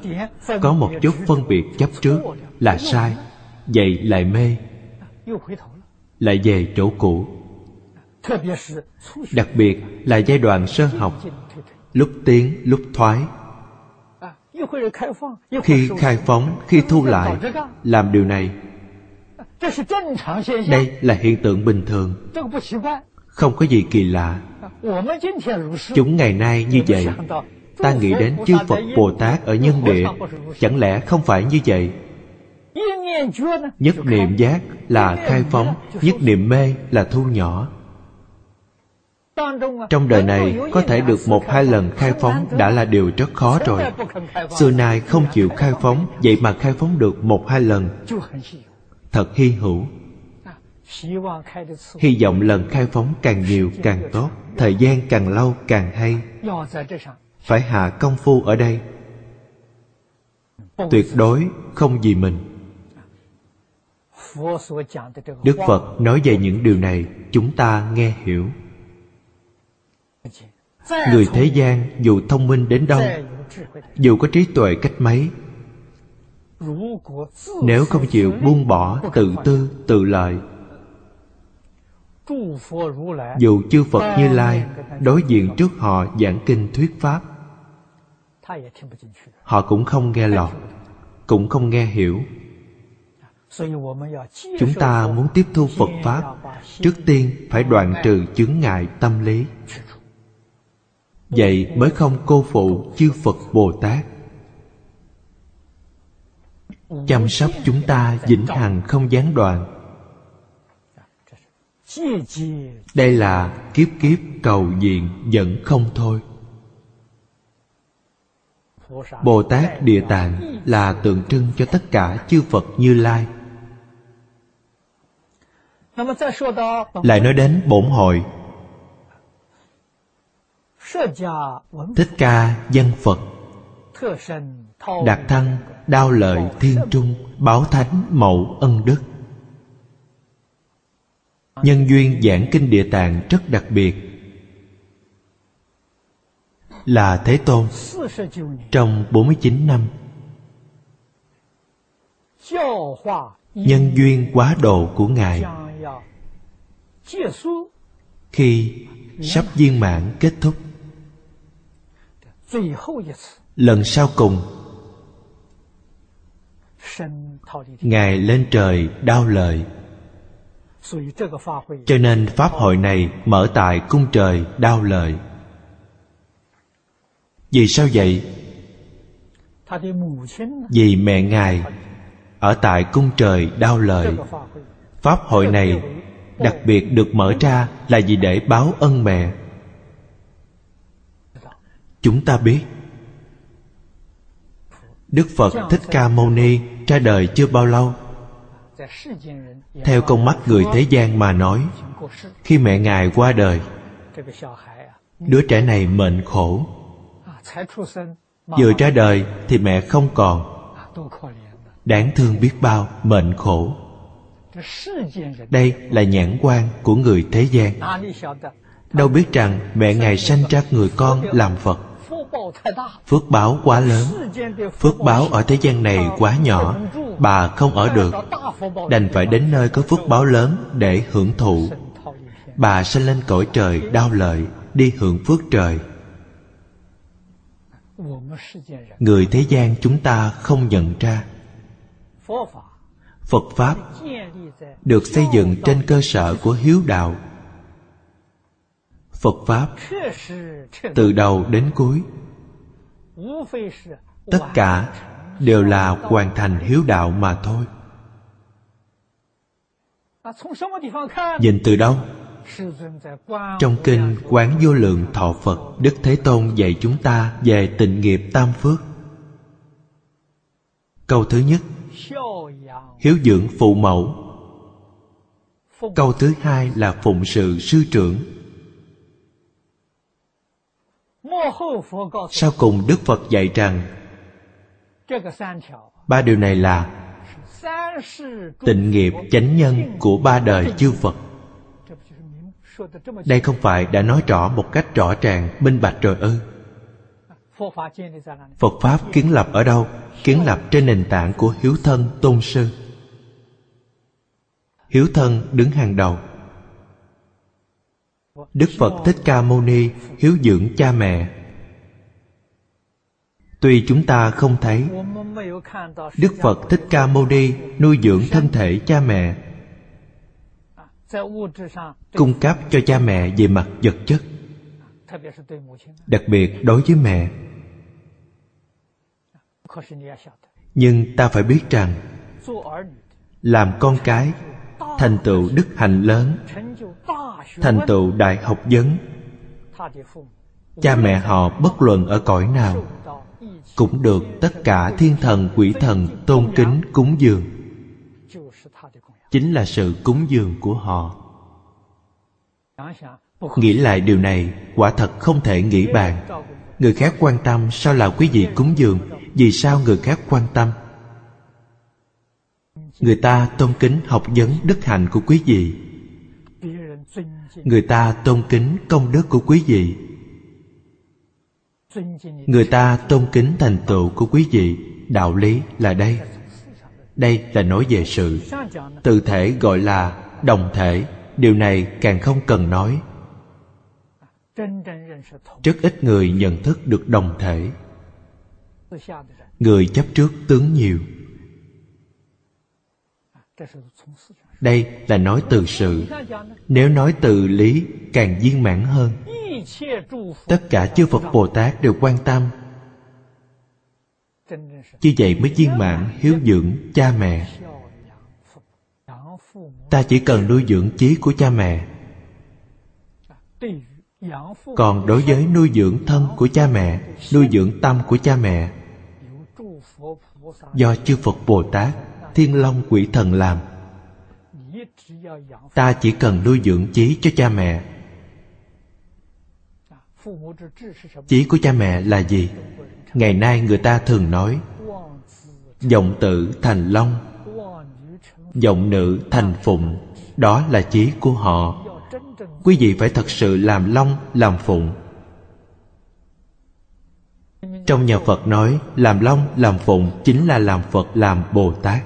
Có một chút phân biệt chấp trước là sai vậy lại mê, lại về chỗ cũ. Đặc biệt là giai đoạn sơ học, lúc tiến, lúc thoái. Khi khai phóng, khi thu lại, làm điều này. Đây là hiện tượng bình thường, không có gì kỳ lạ. Chúng ngày nay như vậy, ta nghĩ đến chư phật bồ tát ở nhân địa, chẳng lẽ không phải như vậy? Nhất niệm giác là khai phóng nhất niệm mê là thu nhỏ. Trong đời này có thể được một hai lần khai phóng đã là điều rất khó rồi. xưa nay không chịu khai phóng vậy mà khai phóng được một hai lần. Thật hy hữu. Hy vọng lần khai phóng càng nhiều càng tốt thời gian càng lâu càng hay. Phải hạ công phu ở đây. Tuyệt đối không vì mình đức phật nói về những điều này, chúng ta nghe hiểu. Người thế gian dù thông minh đến đâu, dù có trí tuệ cách mấy, nếu không chịu buông bỏ tự tư, tự lợi, dù chư phật như lai đối diện trước họ giảng kinh thuyết pháp, họ cũng không nghe lọt, cũng không nghe hiểu chúng ta muốn tiếp thu phật pháp. Trước tiên phải đoạn trừ chướng ngại tâm lý. Vậy mới không cô phụ chư phật bồ tát. Chăm sóc chúng ta vĩnh hằng không gián đoạn. Đây là kiếp kiếp cầu diện vẫn không thôi. Bồ tát địa tạng là tượng trưng cho tất cả chư phật như lai lại nói đến bổn hội. thích ca dân phật. đạt thân đao lợi thiên trung bảo thánh mậu ân đức. Nhân duyên giảng kinh địa tạng rất đặc biệt. Là Thế Tôn. trong 49 năm. nhân duyên quá độ của Ngài khi sắp viên mãn kết thúc lần sau cùng ngài lên trời đao lợi cho nên pháp hội này mở tại cung trời đao lợi vì sao vậy? Vì mẹ ngài ở tại cung trời đao lợi pháp hội này đặc biệt được mở ra là vì để báo ân mẹ. Chúng ta biết, đức phật thích ca mâu ni ra đời chưa bao lâu. Theo con mắt người thế gian mà nói, khi mẹ ngài qua đời, đứa trẻ này mệnh khổ. Vừa ra đời thì mẹ không còn. Đáng thương biết bao, mệnh khổ đây là nhãn quan của người thế gian. đâu biết rằng mẹ ngài sanh ra người con làm phật. phước báo quá lớn. phước báo ở thế gian này quá nhỏ. bà không ở được. Đành phải đến nơi có phước báo lớn để hưởng thụ. Bà sanh lên cõi trời đau lợi đi hưởng phước trời. Người thế gian chúng ta không nhận ra phật pháp được xây dựng trên cơ sở của hiếu đạo. Phật pháp từ đầu đến cuối, tất cả đều là hoàn thành hiếu đạo mà thôi. Nhìn từ đâu? Trong kinh quán vô lượng thọ phật, đức thế tôn dạy chúng ta về tịnh nghiệp tam phước. Câu thứ nhất hiếu dưỡng phụ mẫu. Câu thứ hai là phụng sự sư trưởng. Sau cùng đức phật dạy rằng, ba điều này là tịnh nghiệp chánh nhân của ba đời chư phật. Đây không phải đã nói rõ một cách rõ ràng, minh bạch rồi ư? Phật pháp kiến lập ở đâu? Kiến lập trên nền tảng của hiếu thân tôn sư hiếu thân đứng hàng đầu. Đức phật thích ca mâu ni, hiếu dưỡng cha mẹ. Tuy chúng ta không thấy, đức phật thích ca mâu ni nuôi dưỡng thân thể cha mẹ, cung cấp cho cha mẹ về mặt vật chất, đặc biệt đối với mẹ. Nhưng ta phải biết rằng, làm con cái thành tựu đức hạnh lớn. Thành tựu đại học vấn. Cha mẹ họ bất luận ở cõi nào cũng được tất cả thiên thần, quỷ thần tôn kính cúng dường. Chính là sự cúng dường của họ. Nghĩ lại điều này, quả thật không thể nghĩ bàn. Người khác quan tâm sao là quý vị cúng dường? Vì sao người khác quan tâm? Người ta tôn kính học vấn đức hạnh của quý vị. Người ta tôn kính công đức của quý vị. Người ta tôn kính thành tựu của quý vị. Đạo lý là đây. Đây là nói về sự từ thể gọi là đồng thể. Điều này càng không cần nói. Rất ít người nhận thức được đồng thể. Người chấp trước tướng nhiều đây là nói từ sự. Nếu nói từ lý, càng viên mãn hơn. Tất cả chư phật bồ tát đều quan tâm. Như vậy mới viên mãn hiếu dưỡng cha mẹ. Ta chỉ cần nuôi dưỡng trí của cha mẹ. Còn đối với nuôi dưỡng thân của cha mẹ, nuôi dưỡng tâm của cha mẹ, do chư phật bồ tát thiên long quỷ thần làm. Ta chỉ cần nuôi dưỡng trí cho cha mẹ. Trí của cha mẹ là gì? Ngày nay người ta thường nói vọng tử thành long vọng nữ thành phụng. Đó là trí của họ. Quý vị phải thật sự làm long, làm phụng. Trong nhà phật nói, làm long, làm phụng chính là làm phật, làm bồ tát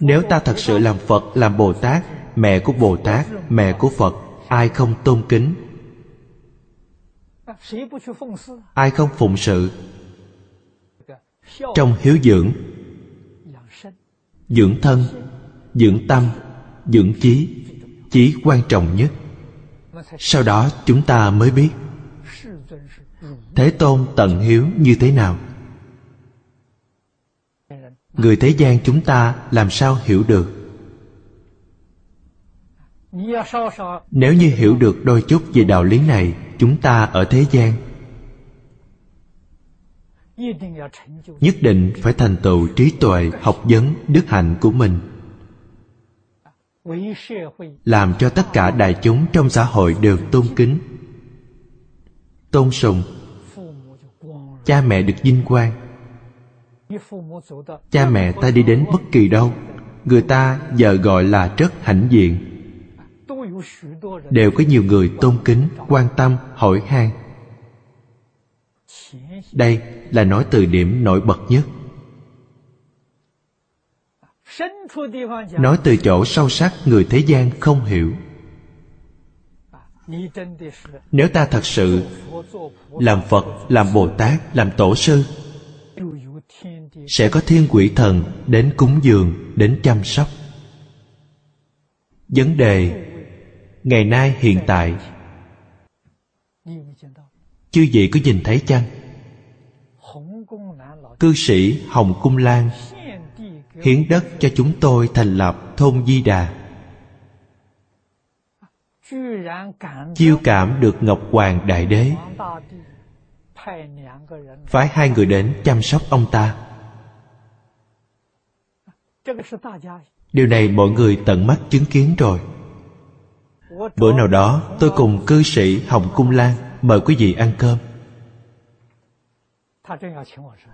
nếu ta thật sự làm phật, làm bồ tát, mẹ của bồ tát, mẹ của phật, ai không tôn kính? Ai không phụng sự? Trong hiếu dưỡng dưỡng thân, dưỡng tâm, dưỡng chí chí quan trọng nhất. Sau đó chúng ta mới biết thế tôn tận hiếu như thế nào người thế gian chúng ta làm sao hiểu được? Nếu như hiểu được đôi chút về đạo lý này, chúng ta ở thế gian nhất định phải thành tựu trí tuệ, học vấn, đức hạnh của mình. Làm cho tất cả đại chúng trong xã hội đều tôn kính. Tôn sùng. Cha mẹ được vinh quang cha mẹ ta đi đến bất kỳ đâu. Người ta giờ gọi là rất hãnh diện. Đều có nhiều người tôn kính, quan tâm, hỏi han. Đây là nói từ điểm nổi bật nhất. Nói từ chỗ sâu sắc người thế gian không hiểu. Nếu ta thật sự làm phật, làm bồ tát, làm tổ sư sẽ có thiên quỷ thần đến cúng dường, đến chăm sóc. Vấn đề, ngày nay hiện tại. Chư vị có nhìn thấy chăng? Cư sĩ hồng cung lan hiến đất cho chúng tôi thành lập thôn di đà. Chiêu cảm được ngọc hoàng đại đế. Phái hai người đến chăm sóc ông ta điều này mọi người tận mắt chứng kiến rồi. Bữa nào đó tôi cùng cư sĩ hồng cung lan mời quý vị ăn cơm.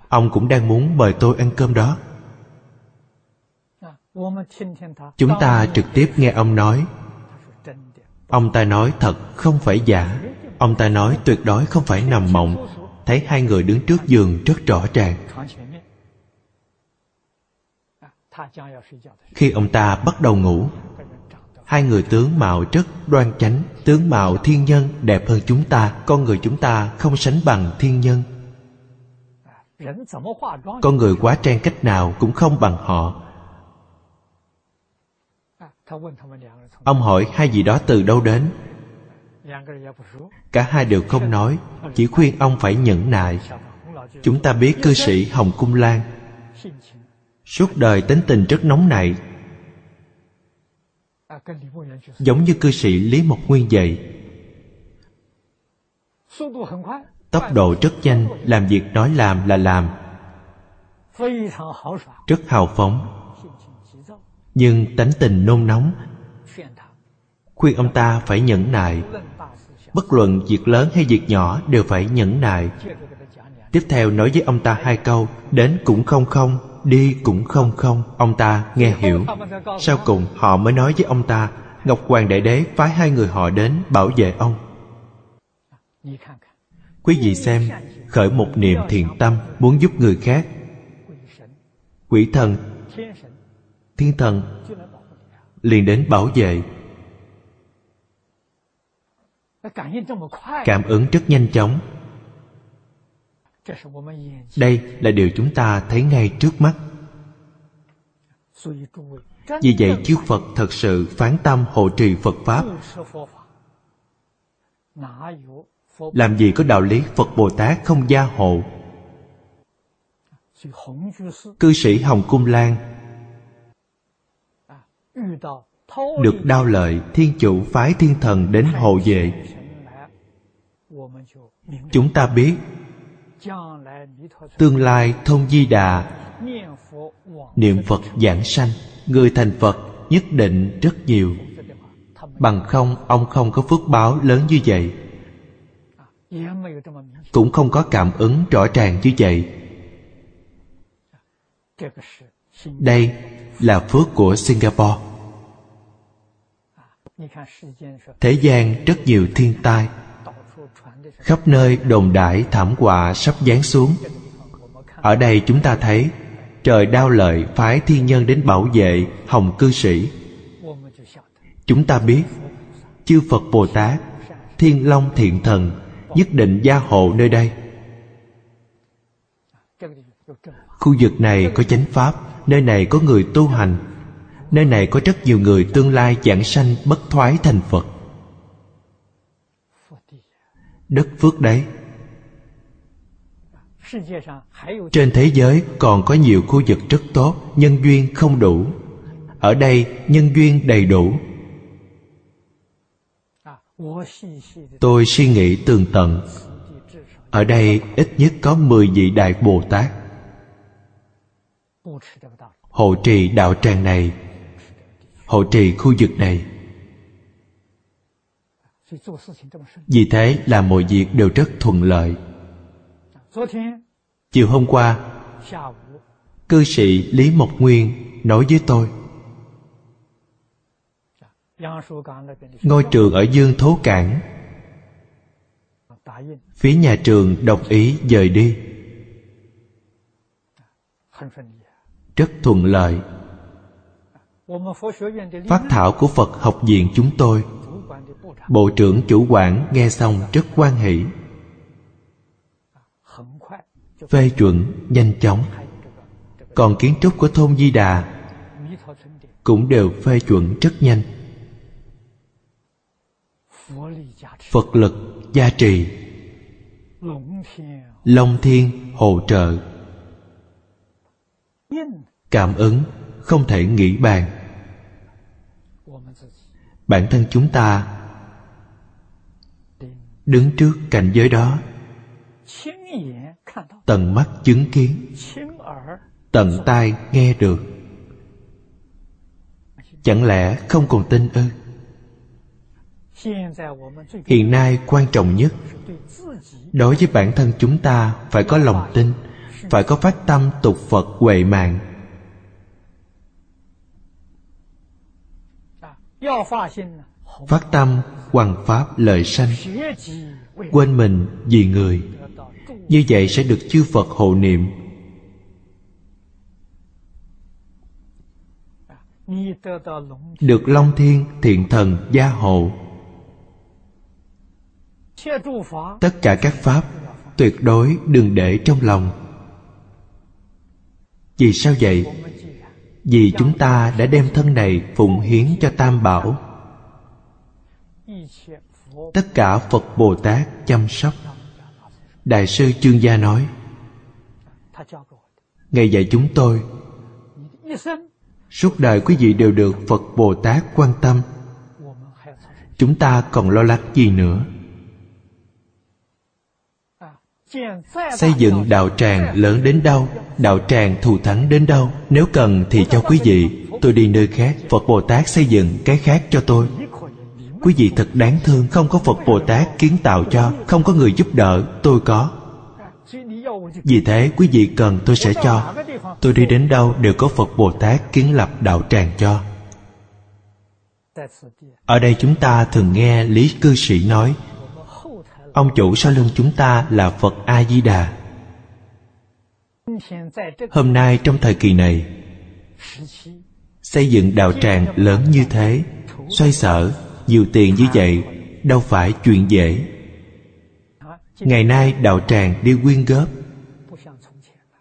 ông cũng đang muốn mời tôi ăn cơm đó. Chúng ta trực tiếp nghe ông nói. ông ta nói thật không phải giả. Ông ta nói tuyệt đối không phải nằm mộng. Thấy hai người đứng trước giường rất rõ ràng khi ông ta bắt đầu ngủ, hai người tướng mạo rất đoan chánh, tướng mạo thiên nhân đẹp hơn chúng ta, con người chúng ta không sánh bằng thiên nhân. Con người quá trang cách nào cũng không bằng họ. Ông hỏi hai vị đó từ đâu đến? Cả hai đều không nói, chỉ khuyên ông phải nhẫn nại. Chúng ta biết cư sĩ hồng cung lan suốt đời tính tình rất nóng nảy. Giống như cư sĩ lý mộc nguyên vậy. Tốc độ rất nhanh, làm việc nói làm là làm. Rất hào phóng. Nhưng tánh tình nôn nóng. Khuyên ông ta phải nhẫn nại. Bất luận việc lớn hay việc nhỏ đều phải nhẫn nại. Tiếp theo nói với ông ta hai câu, đến cũng không không đi cũng không không, ông ta nghe hiểu. Sau cùng họ mới nói với ông ta, ngọc hoàng đại đế phái hai người họ đến bảo vệ ông. Quý vị xem, khởi một niệm thiện tâm muốn giúp người khác. Quỷ thần, thiên thần liền đến bảo vệ. Cảm ứng rất nhanh chóng đây là điều chúng ta thấy ngay trước mắt. Vì vậy, chư phật thật sự phán tâm hộ trì phật pháp. Làm gì có đạo lý phật bồ tát không gia hộ? Cư sĩ hồng cung lan được đao lợi thiên chủ phái thiên thần đến hộ vệ. Chúng ta biết tương lai thông di đà. Niệm phật giảng sanh, người thành phật nhất định rất nhiều. Bằng không, ông không có phước báo lớn như vậy. Cũng không có cảm ứng rõ ràng như vậy. Đây là phước của singapore. Thế gian rất nhiều thiên tai khắp nơi đồn đại thảm họa sắp giáng xuống. Ở đây chúng ta thấy, trời đao lợi phái thiên nhân đến bảo vệ hồng cư sĩ. Chúng ta biết, chư phật bồ tát, thiên long thiện thần, nhất định gia hộ nơi đây. Khu vực này có chánh pháp, nơi này có người tu hành, nơi này có rất nhiều người tương lai giảng sanh, bất thoái thành phật đất phước đấy. Trên thế giới còn có nhiều khu vực rất tốt, nhân duyên không đủ. Ở đây, nhân duyên đầy đủ. Tôi suy nghĩ tường tận. Ở đây ít nhất có 10 vị Đại Bồ Tát. Hộ trì đạo tràng này, Hộ trì khu vực này. Vì thế là mọi việc đều rất thuận lợi. Chiều hôm qua, Cư sĩ Lý Mộc Nguyên nói với tôi, Ngôi trường ở Dương Thố Cảng. Phía nhà trường đồng ý dời đi. Rất thuận lợi. Phát thảo của Phật học viện chúng tôi. Bộ trưởng chủ quản nghe xong rất quan hỷ. Phê chuẩn nhanh chóng. Còn kiến trúc của thôn Di Đà Cũng đều phê chuẩn rất nhanh. Phật lực gia trì. Long thiên hỗ trợ. Cảm ứng không thể nghĩ bàn. Bản thân chúng ta Đứng trước cảnh giới đó. Tận mắt chứng kiến. Tận tai nghe được. Chẳng lẽ không còn tin ư? Hiện nay quan trọng nhất, đối với bản thân chúng ta phải có lòng tin, phải có phát tâm tục phật huệ mạng phát tâm hoằng pháp lợi sanh. Quên mình vì người. Như vậy sẽ được chư phật hộ niệm. Được long thiên thiện thần gia hộ. Tất cả các pháp tuyệt đối đừng để trong lòng. Vì sao vậy? Vì chúng ta đã đem thân này phụng hiến cho tam bảo tất cả phật bồ tát chăm sóc. Đại sư chương gia nói ngài dạy chúng tôi, suốt đời quý vị đều được phật bồ tát quan tâm. Chúng ta còn lo lắng gì nữa? Xây dựng đạo tràng lớn đến đâu, đạo tràng thù thắng đến đâu. Nếu cần thì cho quý vị, tôi đi nơi khác, phật bồ tát xây dựng cái khác cho tôi quý vị thật đáng thương, không có phật bồ tát kiến tạo cho, không có người giúp đỡ, tôi có. Vì thế, quý vị cần tôi sẽ cho. Tôi đi đến đâu đều có phật bồ tát kiến lập đạo tràng cho. Ở đây chúng ta thường nghe lý cư sĩ nói, ông chủ sau lưng chúng ta là phật a di đà hôm nay trong thời kỳ này, xây dựng đạo tràng lớn như thế, xoay sở nhiều tiền như vậy, đâu phải chuyện dễ. Ngày nay đạo tràng đi quyên góp,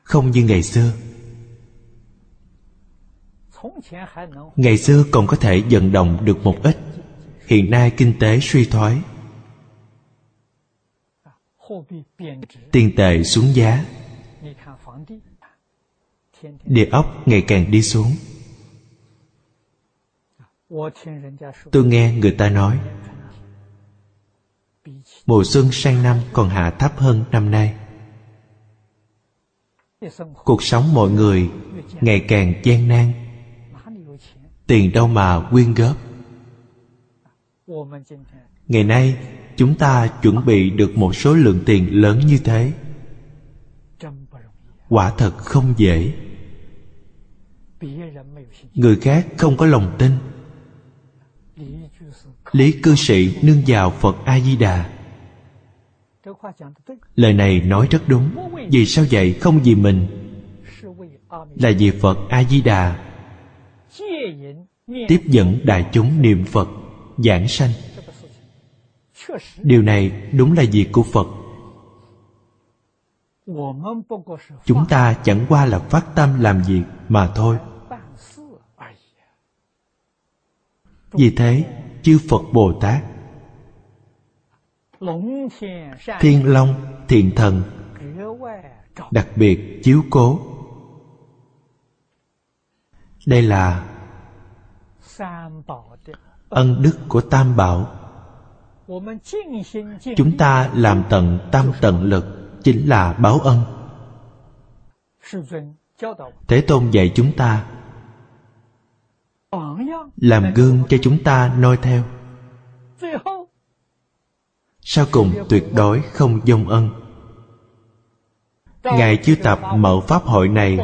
không như ngày xưa. Ngày xưa còn có thể vận động được một ít, hiện nay kinh tế suy thoái. Tiền tệ xuống giá, địa ốc ngày càng đi xuống tôi nghe người ta nói, mùa xuân sang năm còn hạ thấp hơn năm nay. Cuộc sống mọi người ngày càng gian nan. Tiền đâu mà quyên góp. Ngày nay, chúng ta chuẩn bị được một số lượng tiền lớn như thế. Quả thật không dễ. Người khác không có lòng tin lý cư sĩ nương vào phật a di đà lời này nói rất đúng, vì sao vậy? Không vì mình, là vì phật a di đà tiếp dẫn đại chúng niệm phật, giảng sanh. Điều này đúng là việc của phật. Chúng ta chẳng qua là phát tâm làm việc mà thôi. Vì thế chư phật bồ tát. Thiên long, thiện thần, đặc biệt chiếu cố. Đây là ân đức của tam bảo. Chúng ta làm tận tam tận lực chính là báo ân. Thế tôn dạy chúng ta làm gương cho chúng ta noi theo. Sau cùng tuyệt đối không dông ân. Ngài chư tập mở pháp hội này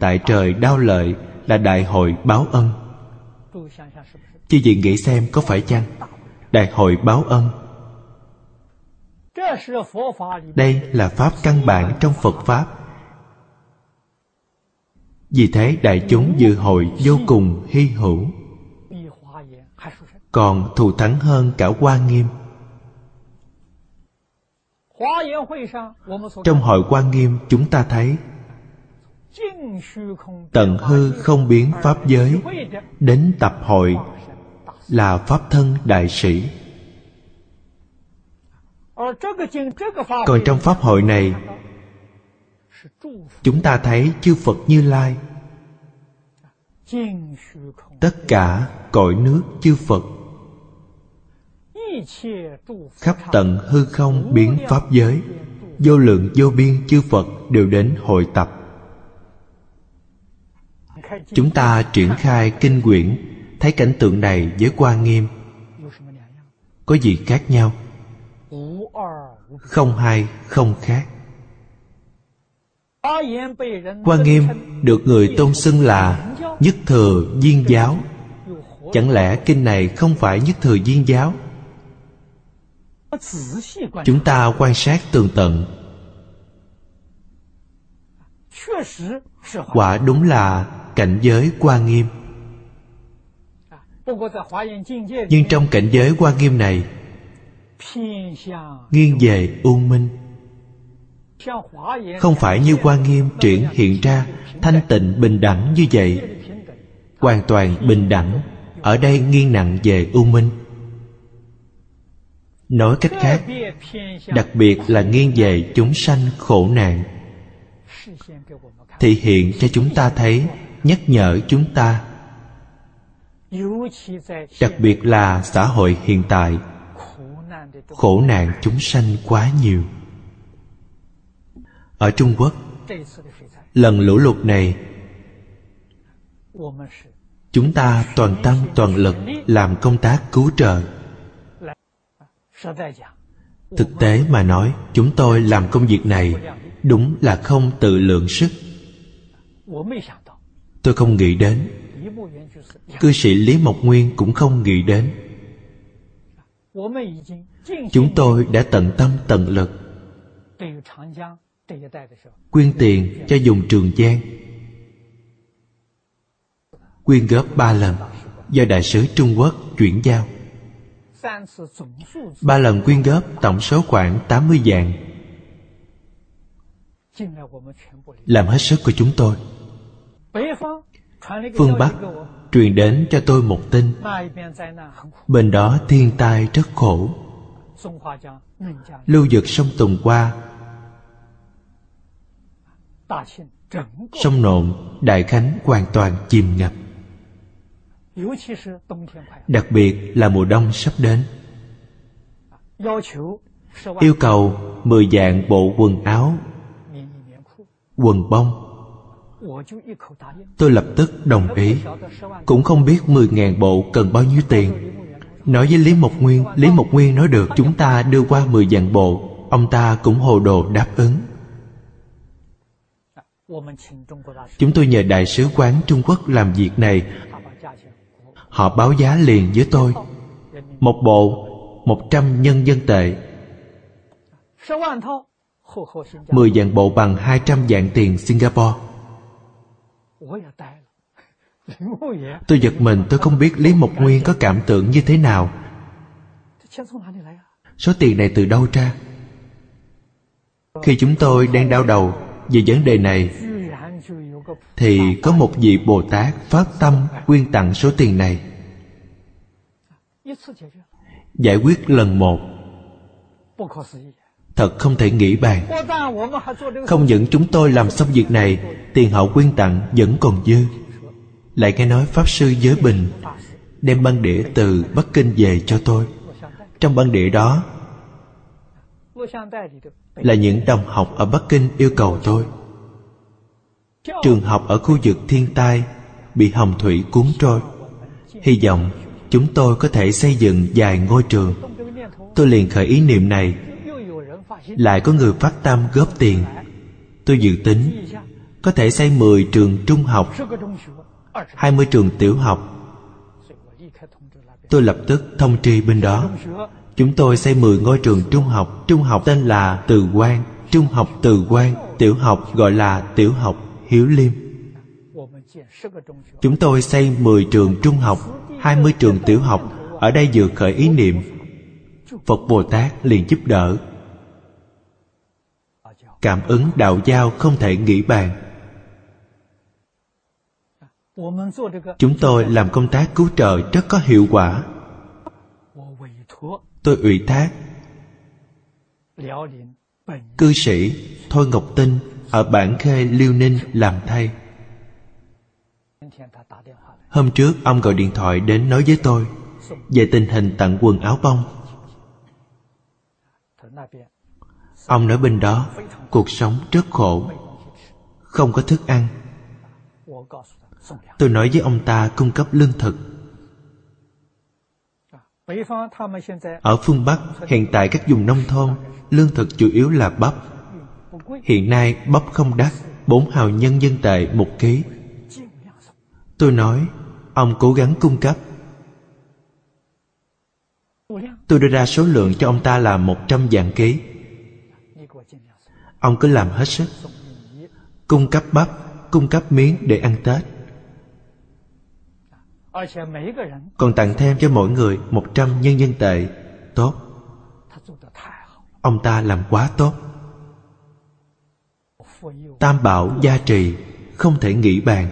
tại trời đao lợi là đại hội báo ân. Chư vị nghĩ xem có phải chăng? Đại hội báo ân. Đây là pháp căn bản trong phật pháp vì thế đại chúng dự hội vô cùng hy hữu. Còn thù thắng hơn cả hoa nghiêm. Trong hội quan nghiêm chúng ta thấy, tận hư không biến pháp giới, đến tập hội là pháp thân đại sĩ. Còn trong pháp hội này chúng ta thấy chư phật như lai. Tất cả cõi nước chư phật khắp tận hư không biến pháp giới, vô lượng vô biên chư phật đều đến hội tập. Chúng ta triển khai kinh quyển thấy cảnh tượng này với quan nghiêm. Có gì khác nhau? Không hai, không khác quan nghiêm được người tôn xưng là nhất thừa viên giáo. Chẳng lẽ kinh này không phải nhất thừa viên giáo? Chúng ta quan sát tường tận. Quả đúng là cảnh giới quan nghiêm. Nhưng trong cảnh giới quan nghiêm này, nghiêng về u minh không phải như quan nghiêm triển hiện ra, thanh tịnh, bình đẳng như vậy. Hoàn toàn bình đẳng, ở đây nghiêng nặng về u minh. Nói cách khác, đặc biệt là nghiêng về chúng sanh khổ nạn. Thể hiện cho chúng ta thấy, nhắc nhở chúng ta. Đặc biệt là xã hội hiện tại, khổ nạn chúng sanh quá nhiều ở trung quốc, lần lũ lụt này, chúng ta toàn tâm, toàn lực làm công tác cứu trợ. Thực tế mà nói, chúng tôi làm công việc này đúng là không tự lượng sức. Tôi không nghĩ đến. Cư sĩ lý mộc nguyên cũng không nghĩ đến. Chúng tôi đã tận tâm, tận lực quyên tiền cho dùng trường giang. Quyên góp ba lần do đại sứ trung quốc chuyển giao. Ba lần quyên góp tổng số khoảng 80 vạn. Làm hết sức của chúng tôi. Phương bắc truyền đến cho tôi một tin. Bên đó thiên tai rất khổ. Lưu vực sông tùng qua sông nộn đại khánh hoàn toàn chìm ngập. Đặc biệt là mùa đông sắp đến. Yêu cầu mười dạng bộ quần áo quần bông. Tôi lập tức đồng ý. Cũng không biết mười ngàn bộ cần bao nhiêu tiền. Nói với lý mộc nguyên lý mộc nguyên nói được chúng ta đưa qua mười vạn bộ. Ông ta cũng hồ đồ đáp ứng chúng tôi nhờ đại sứ quán trung quốc làm việc này. Họ báo giá liền với tôi. Một bộ, một trăm nhân dân tệ. Mười vạn bộ bằng hai trăm vạn tiền singapore. Tôi giật mình, tôi không biết lý mộc nguyên có cảm tưởng như thế nào. Số tiền này từ đâu ra? Khi chúng tôi đang đau đầu về vấn đề này, thì có một vị bồ tát phát tâm quyên tặng số tiền này. Giải quyết lần một. Thật không thể nghĩ bàn. Không những chúng tôi làm xong việc này, tiền hậu quyên tặng vẫn còn dư. Lại nghe nói pháp sư giới bình đem băng đĩa từ bắc kinh về cho tôi. Trong băng đĩa đó là những đồng học ở bắc kinh yêu cầu tôi trường học ở khu vực thiên tai bị hồng thủy cuốn trôi. Hy vọng chúng tôi có thể xây dựng vài ngôi trường. Tôi liền khởi ý niệm này. Lại có người phát tâm góp tiền. Tôi dự tính có thể xây 10 trường trung học 20 trường tiểu học. Tôi lập tức thông tri bên đó chúng tôi xây 10 ngôi trường trung học. Trung học tên là từ quan trung học từ quan tiểu học gọi là tiểu học hiếu liêm. Chúng tôi xây 10 trường trung học 20 trường tiểu học, ở đây vừa khởi ý niệm. Phật bồ tát liền giúp đỡ. Cảm ứng đạo giao không thể nghĩ bàn. Chúng tôi làm công tác cứu trợ rất có hiệu quả tôi ủy thác. Cư sĩ thôi ngọc tinh ở bản khê liêu ninh làm thay hôm trước ông gọi điện thoại đến nói với tôi về tình hình tặng quần áo bông. Ông nói bên đó, cuộc sống rất khổ, không có thức ăn. Tôi nói với ông ta cung cấp lương thực ở phương bắc, hiện tại các vùng nông thôn, lương thực chủ yếu là bắp. Hiện nay, bắp không đắt, bốn hào nhân dân tệ một ký. Tôi nói, ông cố gắng cung cấp. Tôi đưa ra số lượng cho ông ta là một trăm vạn ký. Ông cứ làm hết sức. Cung cấp bắp, cung cấp miếng để ăn tết còn tặng thêm cho mỗi người một trăm nhân dân tệ. Tốt. Ông ta làm quá tốt. Tam bảo gia trì không thể nghĩ bàn.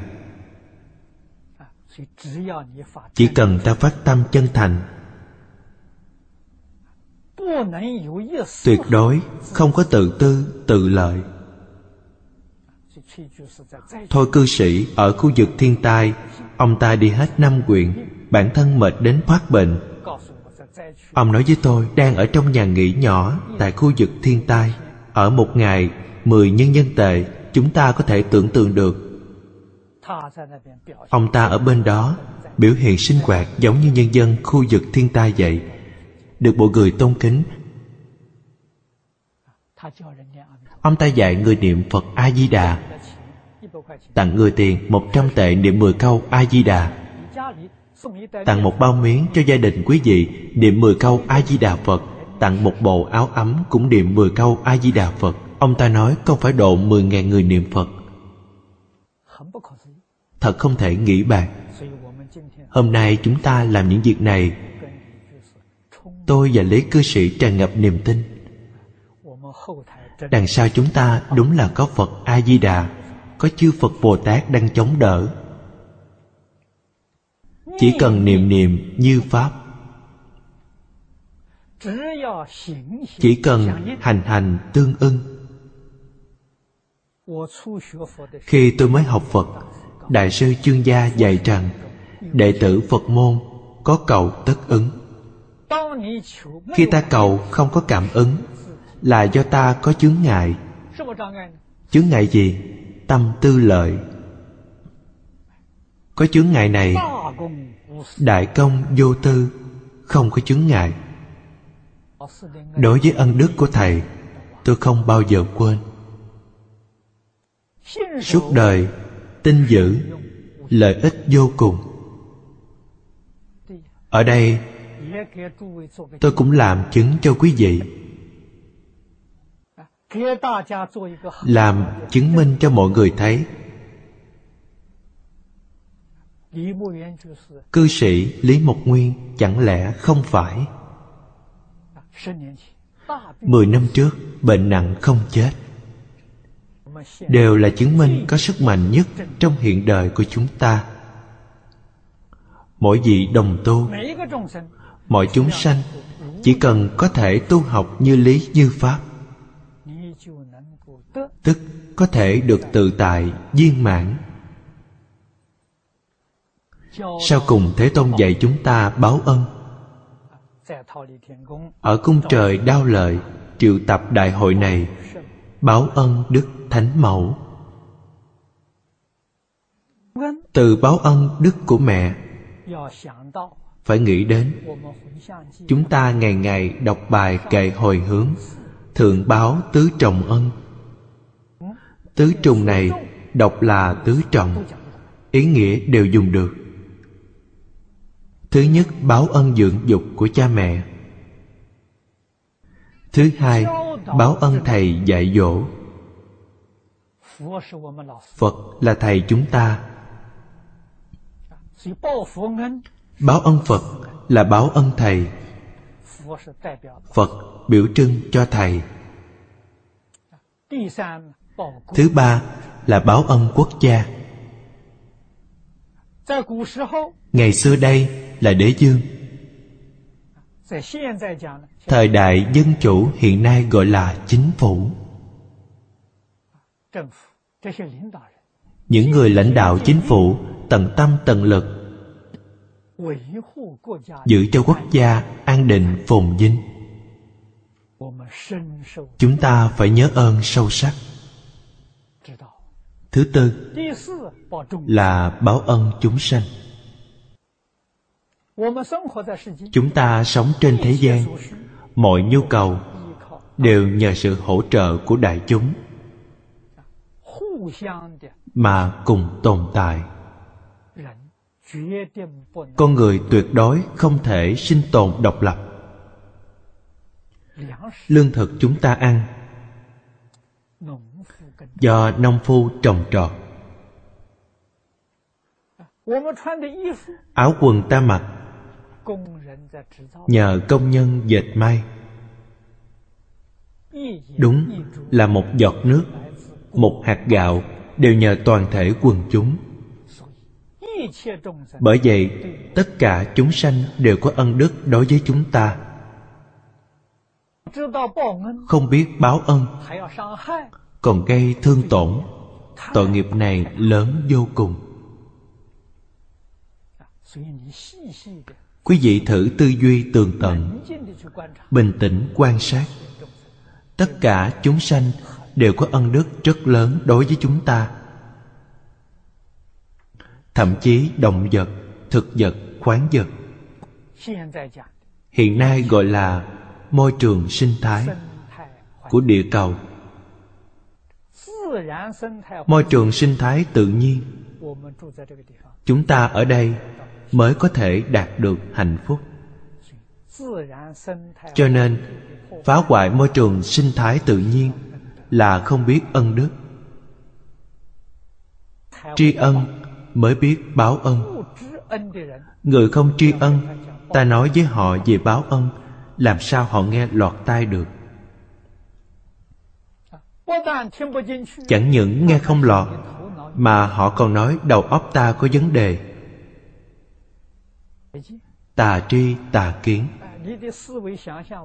Chỉ cần ta phát tâm chân thành. Tuyệt đối không có tự tư tự lợi. Thôi cư sĩ ở khu vực thiên tai ông ta đi hết năm quyện, bản thân mệt đến phát bệnh. Ông nói với tôi, đang ở trong nhà nghỉ nhỏ, tại khu vực thiên tai. Ở một ngày, mười nhân dân tệ, chúng ta có thể tưởng tượng được. Ông ta ở bên đó, biểu hiện sinh hoạt giống như nhân dân khu vực thiên tai vậy. Được bộ người tôn kính. Ông ta dạy người niệm phật a di đà tặng người tiền một trăm tệ niệm mười câu a di đà tặng một bao miếng cho gia đình quý vị niệm mười câu a di đà phật. Tặng một bộ áo ấm cũng niệm mười câu a di đà phật. Ông ta nói không phải độ mười ngàn người niệm phật. Thật không thể nghĩ bàn. Hôm nay chúng ta làm những việc này. Tôi và lý cư sĩ tràn ngập niềm tin. Đằng sau chúng ta đúng là có phật a di đà có chư phật bồ tát đang chống đỡ. Chỉ cần niệm niệm như pháp. Chỉ cần hành hành tương ưng. Khi tôi mới học phật, đại sư chương gia dạy rằng, đệ tử phật môn có cầu tất ứng. Khi ta cầu không có cảm ứng, là do ta có chướng ngại. Chướng ngại gì? Tâm tư lợi. Có chướng ngại này, đại công vô tư không có chướng ngại. Đối với ân đức của thầy, tôi không bao giờ quên. Suốt đời, tin giữ lợi ích vô cùng. Ở đây, tôi cũng làm chứng cho quý vị làm chứng minh cho mọi người thấy. cư sĩ lý mộc nguyên chẳng lẽ không phải? mười năm trước bệnh nặng không chết. đều là chứng minh có sức mạnh nhất trong hiện đời của chúng ta. Mỗi vị đồng tu mọi chúng sanh chỉ cần có thể tu học như lý như pháp có thể được tự tại, viên mãn. Sau cùng thế tôn dạy chúng ta báo ân. Ở cung trời đao lợi, triệu tập đại hội này, báo ân đức thánh mẫu. Từ báo ân đức của mẹ, phải nghĩ đến, chúng ta ngày ngày đọc bài kệ hồi hướng thượng báo tứ trọng ân tứ trùng này đọc là tứ trọng, ý nghĩa đều dùng được. Thứ nhất, báo ân dưỡng dục của cha mẹ. Thứ hai, báo ân thầy dạy dỗ. Phật là thầy chúng ta. Báo ân phật là báo ân thầy. Phật biểu trưng cho thầy thứ ba là báo ân quốc gia. Ngày xưa đây là đế dương. Thời đại dân chủ hiện nay gọi là chính phủ. Những người lãnh đạo chính phủ tận tâm tận lực giữ cho quốc gia an định phồn vinh. Chúng ta phải nhớ ơn sâu sắc thứ tư là báo ân chúng sanh. Chúng ta sống trên thế gian, mọi nhu cầu đều nhờ sự hỗ trợ của đại chúng mà cùng tồn tại. Con người tuyệt đối không thể sinh tồn độc lập. Lương thực chúng ta ăn do nông phu trồng trọt. Áo quần ta mặc nhờ công nhân dệt may. Đúng là một giọt nước, một hạt gạo đều nhờ toàn thể quần chúng. Bởi vậy, tất cả chúng sanh đều có ân đức đối với chúng ta. Không biết báo ân còn gây thương tổn. Tội nghiệp này lớn vô cùng. Quý vị thử tư duy tường tận, bình tĩnh quan sát. Tất cả chúng sanh đều có ân đức rất lớn đối với chúng ta. Thậm chí động vật, thực vật, khoáng vật. Hiện nay gọi là môi trường sinh thái của địa cầu môi trường sinh thái tự nhiên. Chúng ta ở đây mới có thể đạt được hạnh phúc. Cho nên, phá hoại môi trường sinh thái tự nhiên là không biết ân đức. Tri ân mới biết báo ân. Người không tri ân, ta nói với họ về báo ân, làm sao họ nghe lọt tai được? Chẳng những nghe không lọt, mà họ còn nói đầu óc ta có vấn đề. Tà tri, tà kiến.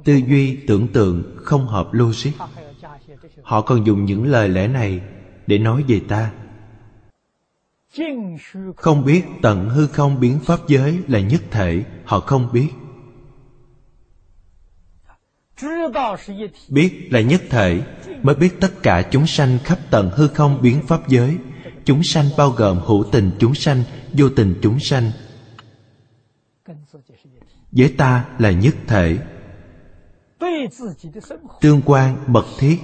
Tư duy, tưởng tượng không hợp logic. Họ còn dùng những lời lẽ này để nói về ta. Không biết tận hư không biến pháp giới là nhất thể, họ không biết. Biết là nhất thể mới biết tất cả chúng sanh khắp tận hư không biến pháp giới. Chúng sanh bao gồm hữu tình chúng sanh, vô tình chúng sanh. Với ta là nhất thể. Tương quan mật thiết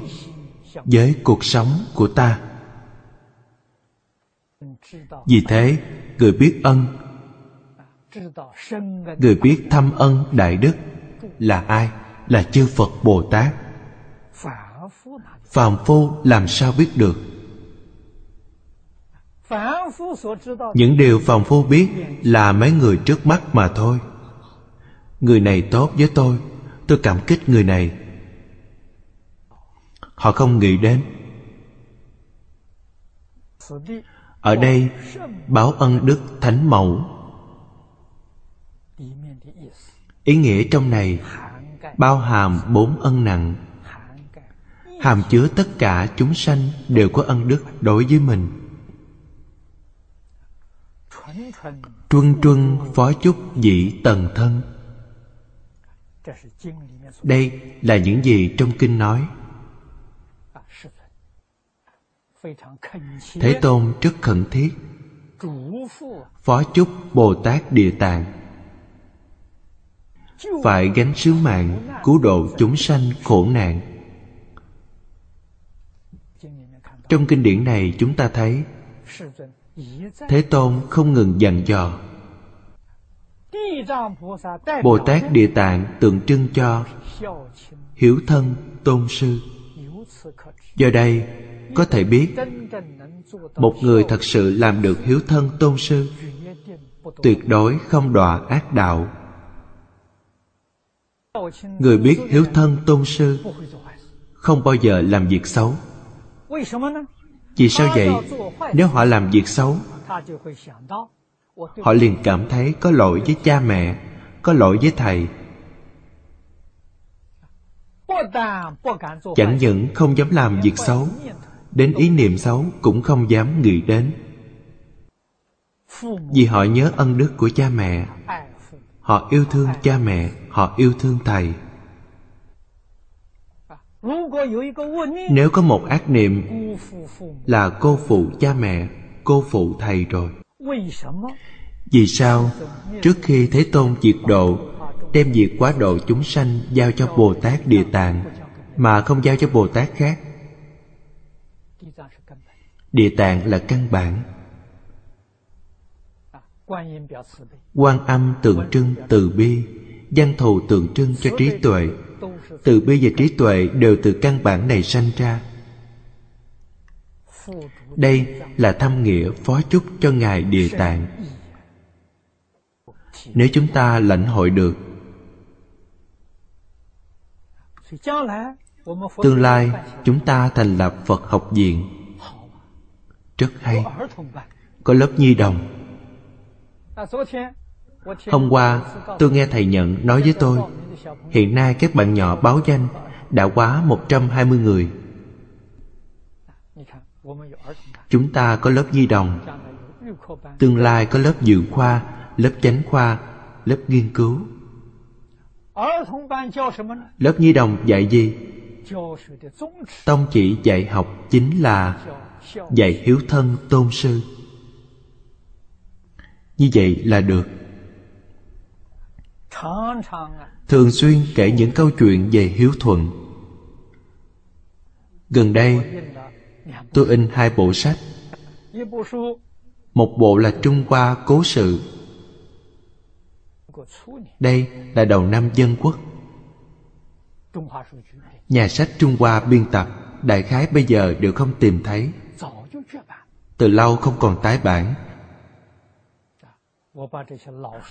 với cuộc sống của ta. Vì thế, người biết ân, người biết thâm ân đại đức là ai? Là chư phật bồ tát phàm phu làm sao biết được? Những điều phàm phu biết là mấy người trước mắt mà thôi. Người này tốt với tôi tôi cảm kích người này. Họ không nghĩ đến. Ở đây, báo ân đức thánh mẫu. Ý nghĩa trong này, bao hàm bốn ân nặng hàm chứa tất cả chúng sanh đều có ân đức đối với mình. Truân truân phó chúc dĩ tần thân. Đây là những gì trong kinh nói. Thế tôn rất khẩn thiết. Phó chúc bồ tát địa tạng. Phải gánh sứ mạng cứu độ chúng sanh khổ nạn trong kinh điển này chúng ta thấy, thế tôn không ngừng dặn dò. Bồ tát địa tạng tượng trưng cho hiếu thân tôn sư. Do đây, có thể biết, một người thật sự làm được hiếu thân tôn sư tuyệt đối không đọa ác đạo. Người biết hiếu thân tôn sư không bao giờ làm việc xấu vì sao vậy? nếu họ làm việc xấu họ liền cảm thấy có lỗi với cha mẹ có lỗi với thầy. chẳng những không dám làm việc xấu đến ý niệm xấu cũng không dám nghĩ đến. vì họ nhớ ân đức của cha mẹ họ yêu thương cha mẹ họ yêu thương thầy nếu có một ác niệm là cô phụ cha mẹ cô phụ thầy rồi. vì sao? Trước khi thế tôn diệt độ đem việc quá độ chúng sanh giao cho bồ tát địa tạng mà không giao cho bồ tát khác. Địa tạng là căn bản. Quan âm tượng trưng từ bi văn thù tượng trưng cho trí tuệ từ bi và trí tuệ đều từ căn bản này sanh ra. Đây là thâm nghĩa phó chúc cho ngài địa tạng. Nếu chúng ta lãnh hội được, tương lai chúng ta thành lập phật học viện. Rất hay. Có lớp nhi đồng. Hôm qua, tôi nghe thầy nhận nói với tôi hiện nay các bạn nhỏ báo danh đã quá 120 người. Chúng ta có lớp nhi đồng, tương lai có lớp dự khoa, lớp chánh khoa, lớp nghiên cứu. Lớp nhi đồng dạy gì? Tông chỉ dạy học chính là dạy hiếu thân tôn sư. Như vậy là được thường xuyên kể những câu chuyện về hiếu thuận. Gần đây, tôi in hai bộ sách. Một bộ là trung hoa cố sự. Đây là đầu năm dân quốc. Nhà sách trung hoa biên tập, đại khái bây giờ đều không tìm thấy. Từ lâu không còn tái bản.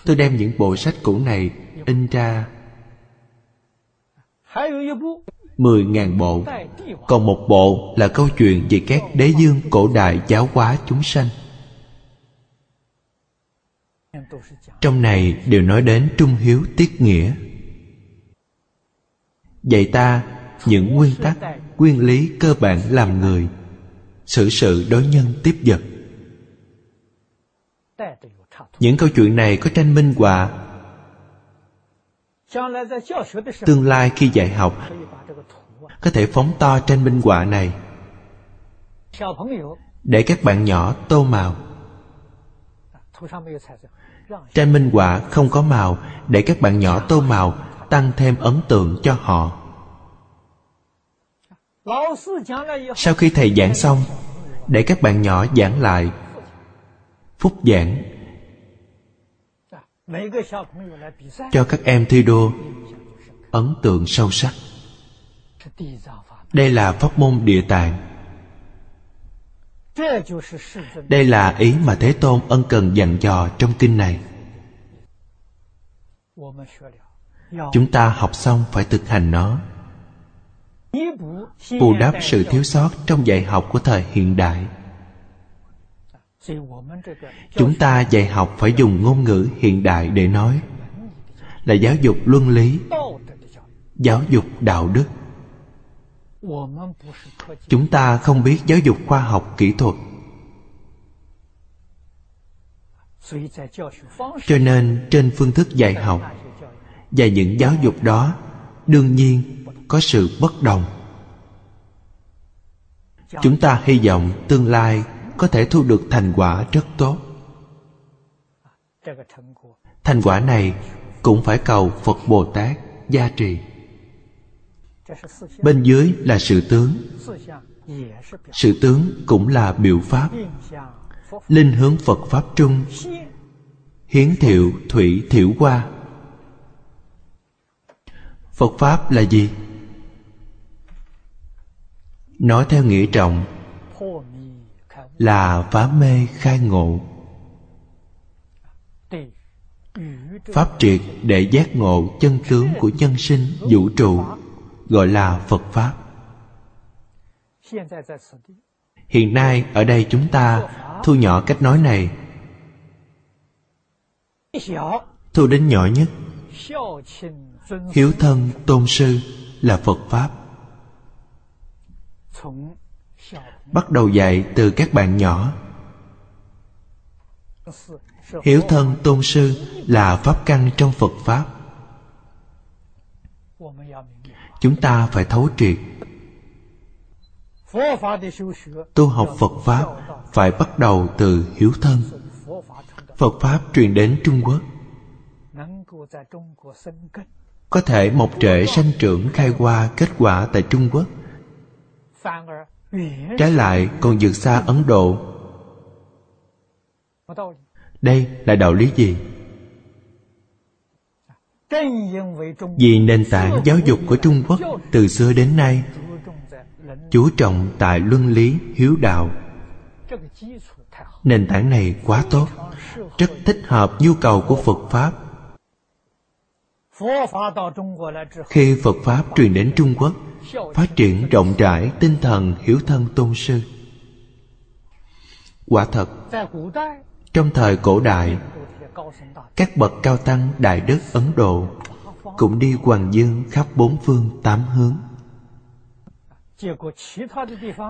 Tôi đem những bộ sách cũ này in ra mười ngàn bộ. Còn một bộ là câu chuyện về các đế dương cổ đại giáo hóa chúng sanh. Trong này đều nói đến trung hiếu tiết nghĩa. Dạy ta những nguyên tắc, nguyên lý cơ bản làm người, xử sự đối nhân tiếp vật. Những câu chuyện này có tranh minh họa tương lai khi dạy học có thể phóng to trên minh họa này. Để các bạn nhỏ tô màu. Trên minh họa không có màu, để các bạn nhỏ tô màu, tăng thêm ấn tượng cho họ. Sau khi thầy giảng xong, để các bạn nhỏ giảng lại. Phúc giảng cho các em thi đua ấn tượng sâu sắc. Đây là pháp môn địa tạng. Đây là ý mà thế tôn ân cần dặn dò trong kinh này. Chúng ta học xong phải thực hành nó. Bù đắp sự thiếu sót trong dạy học của thời hiện đại chúng ta dạy học phải dùng ngôn ngữ hiện đại để nói. Là giáo dục luân lý giáo dục đạo đức. Chúng ta không biết giáo dục khoa học kỹ thuật. Cho nên trên phương thức dạy học và những giáo dục đó đương nhiên có sự bất đồng. Chúng ta hy vọng tương lai có thể thu được thành quả rất tốt. Thành quả này cũng phải cầu phật bồ tát gia trì. Bên dưới là sự tướng. Sự tướng cũng là biểu pháp. Linh hướng phật pháp trung. Hiến thiệu thủy thiểu qua. phật pháp là gì? Nói theo nghĩa trọng là phá mê khai ngộ. Pháp triệt để giác ngộ chân tướng của nhân sinh, vũ trụ, gọi là phật pháp. Hiện nay ở đây chúng ta thu nhỏ cách nói này. Thu đến nhỏ nhất. Hiếu thân tôn sư là phật pháp bắt đầu dạy từ các bạn nhỏ. Hiếu thân tôn sư là pháp căn trong phật pháp. Chúng ta phải thấu triệt. Tu học phật pháp phải bắt đầu từ hiếu thân. Phật pháp truyền đến trung quốc. Có thể mọc trễ sanh trưởng khai hoa kết quả tại trung quốc trái lại, còn vượt xa ấn độ. Đây là đạo lý gì? Vì nền tảng giáo dục của trung quốc từ xưa đến nay chú trọng tại luân lý, hiếu đạo. Nền tảng này quá tốt, rất thích hợp nhu cầu của phật pháp. Khi phật pháp truyền đến trung quốc phát triển rộng rãi, tinh thần hiểu thân tôn sư. Quả thật, trong thời cổ đại, các bậc cao tăng đại đức ấn độ cũng đi hoàng dương khắp bốn phương tám hướng.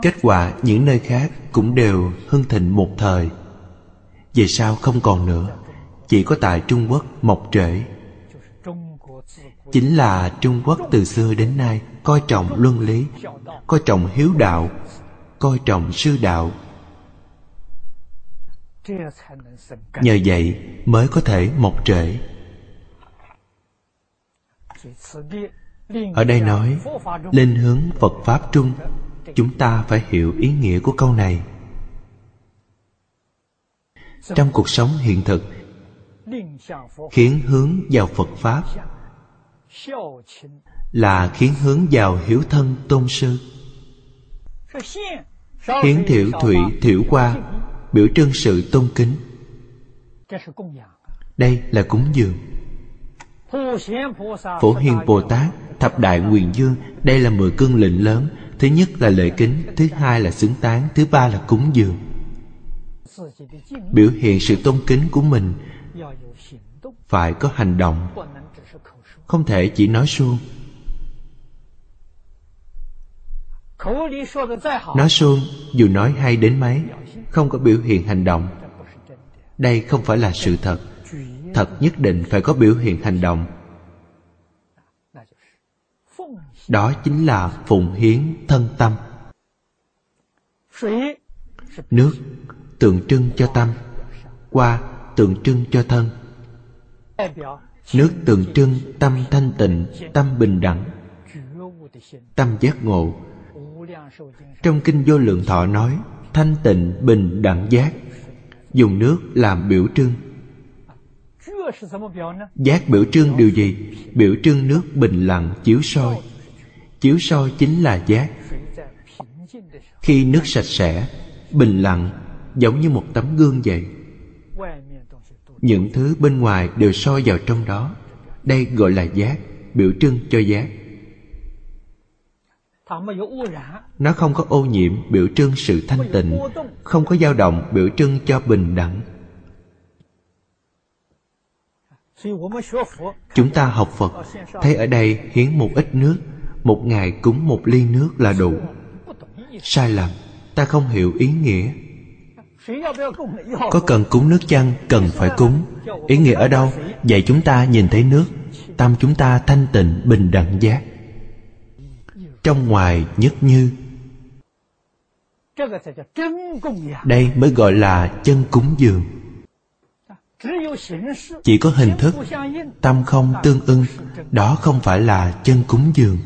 Kết quả những nơi khác cũng đều hưng thịnh một thời. Về sau không còn nữa? Chỉ có tại trung quốc mọc trễ. Chính là trung quốc từ xưa đến nay coi trọng luân lý, coi trọng hiếu đạo, coi trọng sư đạo. Nhờ vậy mới có thể mọc trễ. Ở đây nói, lên hướng phật pháp trung, chúng ta phải hiểu ý nghĩa của câu này. Trong cuộc sống hiện thực, khiến hướng vào phật pháp là khiến hướng vào hiểu thân tôn sư. Hiến thiểu thủy thiểu qua, biểu trưng sự tôn kính. Đây là cúng dường. Phổ hiền bồ tát, thập đại nguyện dương, đây là mười cương lệnh lớn. Thứ nhất là lễ kính, thứ hai là xứng tán, thứ ba là cúng dường. Biểu hiện sự tôn kính của mình phải có hành động. Không thể chỉ nói suông. Nói suông, dù nói hay đến mấy không có biểu hiện hành động. Đây không phải là sự thật. Thật nhất định phải có biểu hiện hành động. Đó chính là phụng hiến thân tâm. Nước tượng trưng cho tâm qua tượng trưng cho thân. Nước tượng trưng tâm thanh tịnh, tâm bình đẳng, tâm giác ngộ trong kinh vô lượng thọ nói, thanh tịnh, bình, đẳng giác, dùng nước làm biểu trưng. Giác biểu trưng điều gì? Biểu trưng nước bình lặng, chiếu soi. Chiếu soi chính là giác. Khi nước sạch sẽ, bình lặng, giống như một tấm gương vậy. Những thứ bên ngoài đều soi vào trong đó. Đây gọi là giác, biểu trưng cho giác nó không có ô nhiễm biểu trưng sự thanh tịnh không có dao động biểu trưng cho bình đẳng. Chúng ta học phật thấy ở đây hiến một ít nước một ngày cúng một ly nước là đủ. Sai lầm ta không hiểu ý nghĩa. Có cần cúng nước chăng? Cần phải cúng. ý nghĩa ở đâu? vậy chúng ta nhìn thấy nước tâm chúng ta thanh tịnh bình đẳng giác trong ngoài nhất như. Đây mới gọi là chân cúng dường. Chỉ có hình thức tâm không tương ưng đó không phải là chân cúng dường.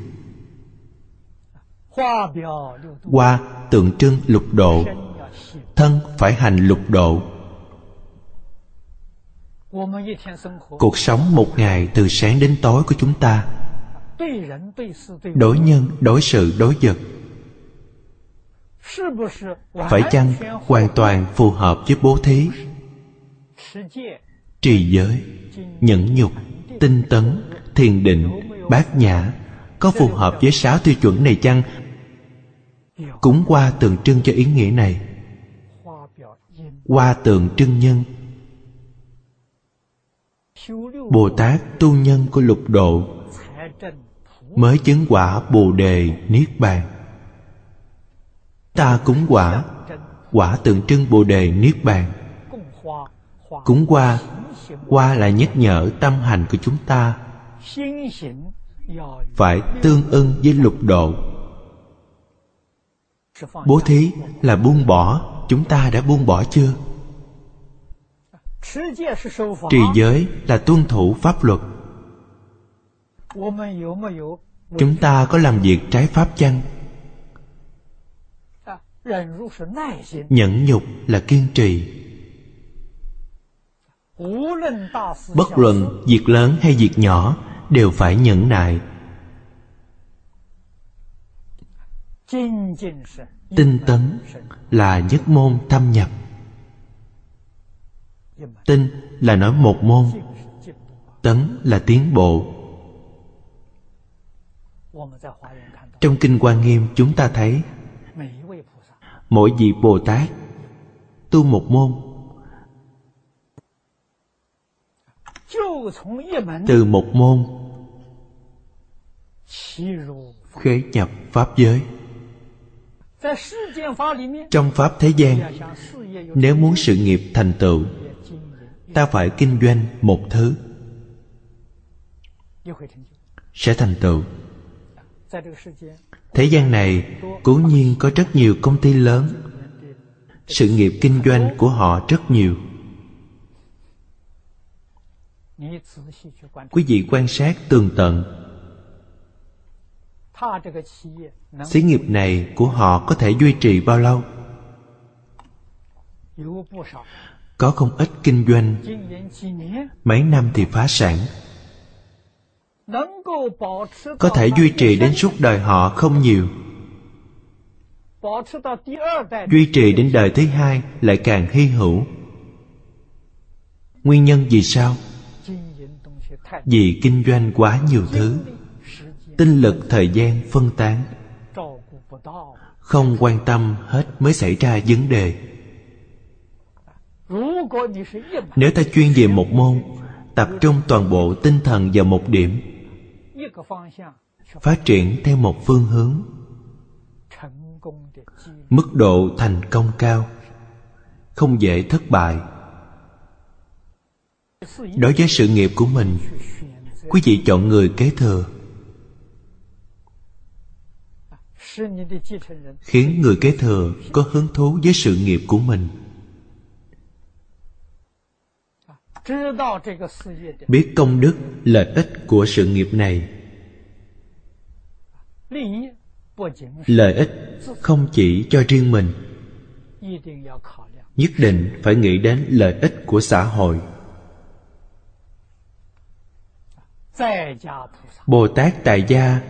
Hoa tượng trưng lục độ thân phải hành lục độ. Cuộc sống một ngày từ sáng đến tối của chúng ta đối nhân đối sự đối vật. phải chăng hoàn toàn phù hợp với bố thí? trì giới nhẫn nhục tinh tấn thiền định bát nhã có phù hợp với sáu tiêu chuẩn này chăng? Cúng qua tượng trưng cho ý nghĩa này. Qua tượng trưng nhân. Bồ tát tu nhân của lục độ mới chứng quả bồ đề niết bàn. Ta cúng quả quả tượng trưng bồ đề niết bàn. Cúng qua qua là nhắc nhở tâm hành của chúng ta phải tương ưng với lục độ. Bố thí là buông bỏ, chúng ta đã buông bỏ chưa? Trì giới là tuân thủ pháp luật chúng ta có làm việc trái pháp chăng? Nhẫn nhục là kiên trì. Bất luận việc lớn hay việc nhỏ đều phải nhẫn nại. Tinh tấn là nhất môn thâm nhập. Tinh là nói một môn tấn là tiến bộ trong kinh quan nghiêm chúng ta thấy, mỗi vị bồ tát tu một môn, từ một môn khế nhập pháp giới. Trong pháp thế gian, nếu muốn sự nghiệp thành tựu, ta phải kinh doanh một thứ, sẽ thành tựu thế gian này cố nhiên có rất nhiều công ty lớn. Sự nghiệp kinh doanh của họ rất nhiều. Quý vị quan sát tường tận. Xí nghiệp này của họ có thể duy trì bao lâu? Có không ít kinh doanh. Mấy năm thì phá sản có thể duy trì đến suốt đời họ không nhiều. Duy trì đến đời thứ hai lại càng hy hữu. Nguyên nhân vì sao? Vì kinh doanh quá nhiều thứ. Tinh lực thời gian phân tán. Không quan tâm hết mới xảy ra vấn đề. Nếu ta chuyên về một môn tập trung toàn bộ tinh thần vào một điểm phát triển theo một phương hướng. Mức độ thành công cao. Không dễ thất bại. Đối với sự nghiệp của mình, quý vị chọn người kế thừa. Khiến người kế thừa có hứng thú với sự nghiệp của mình. Biết công đức, lợi ích của sự nghiệp này lợi ích không chỉ cho riêng mình, nhất định phải nghĩ đến lợi ích của xã hội. Bồ tát tại gia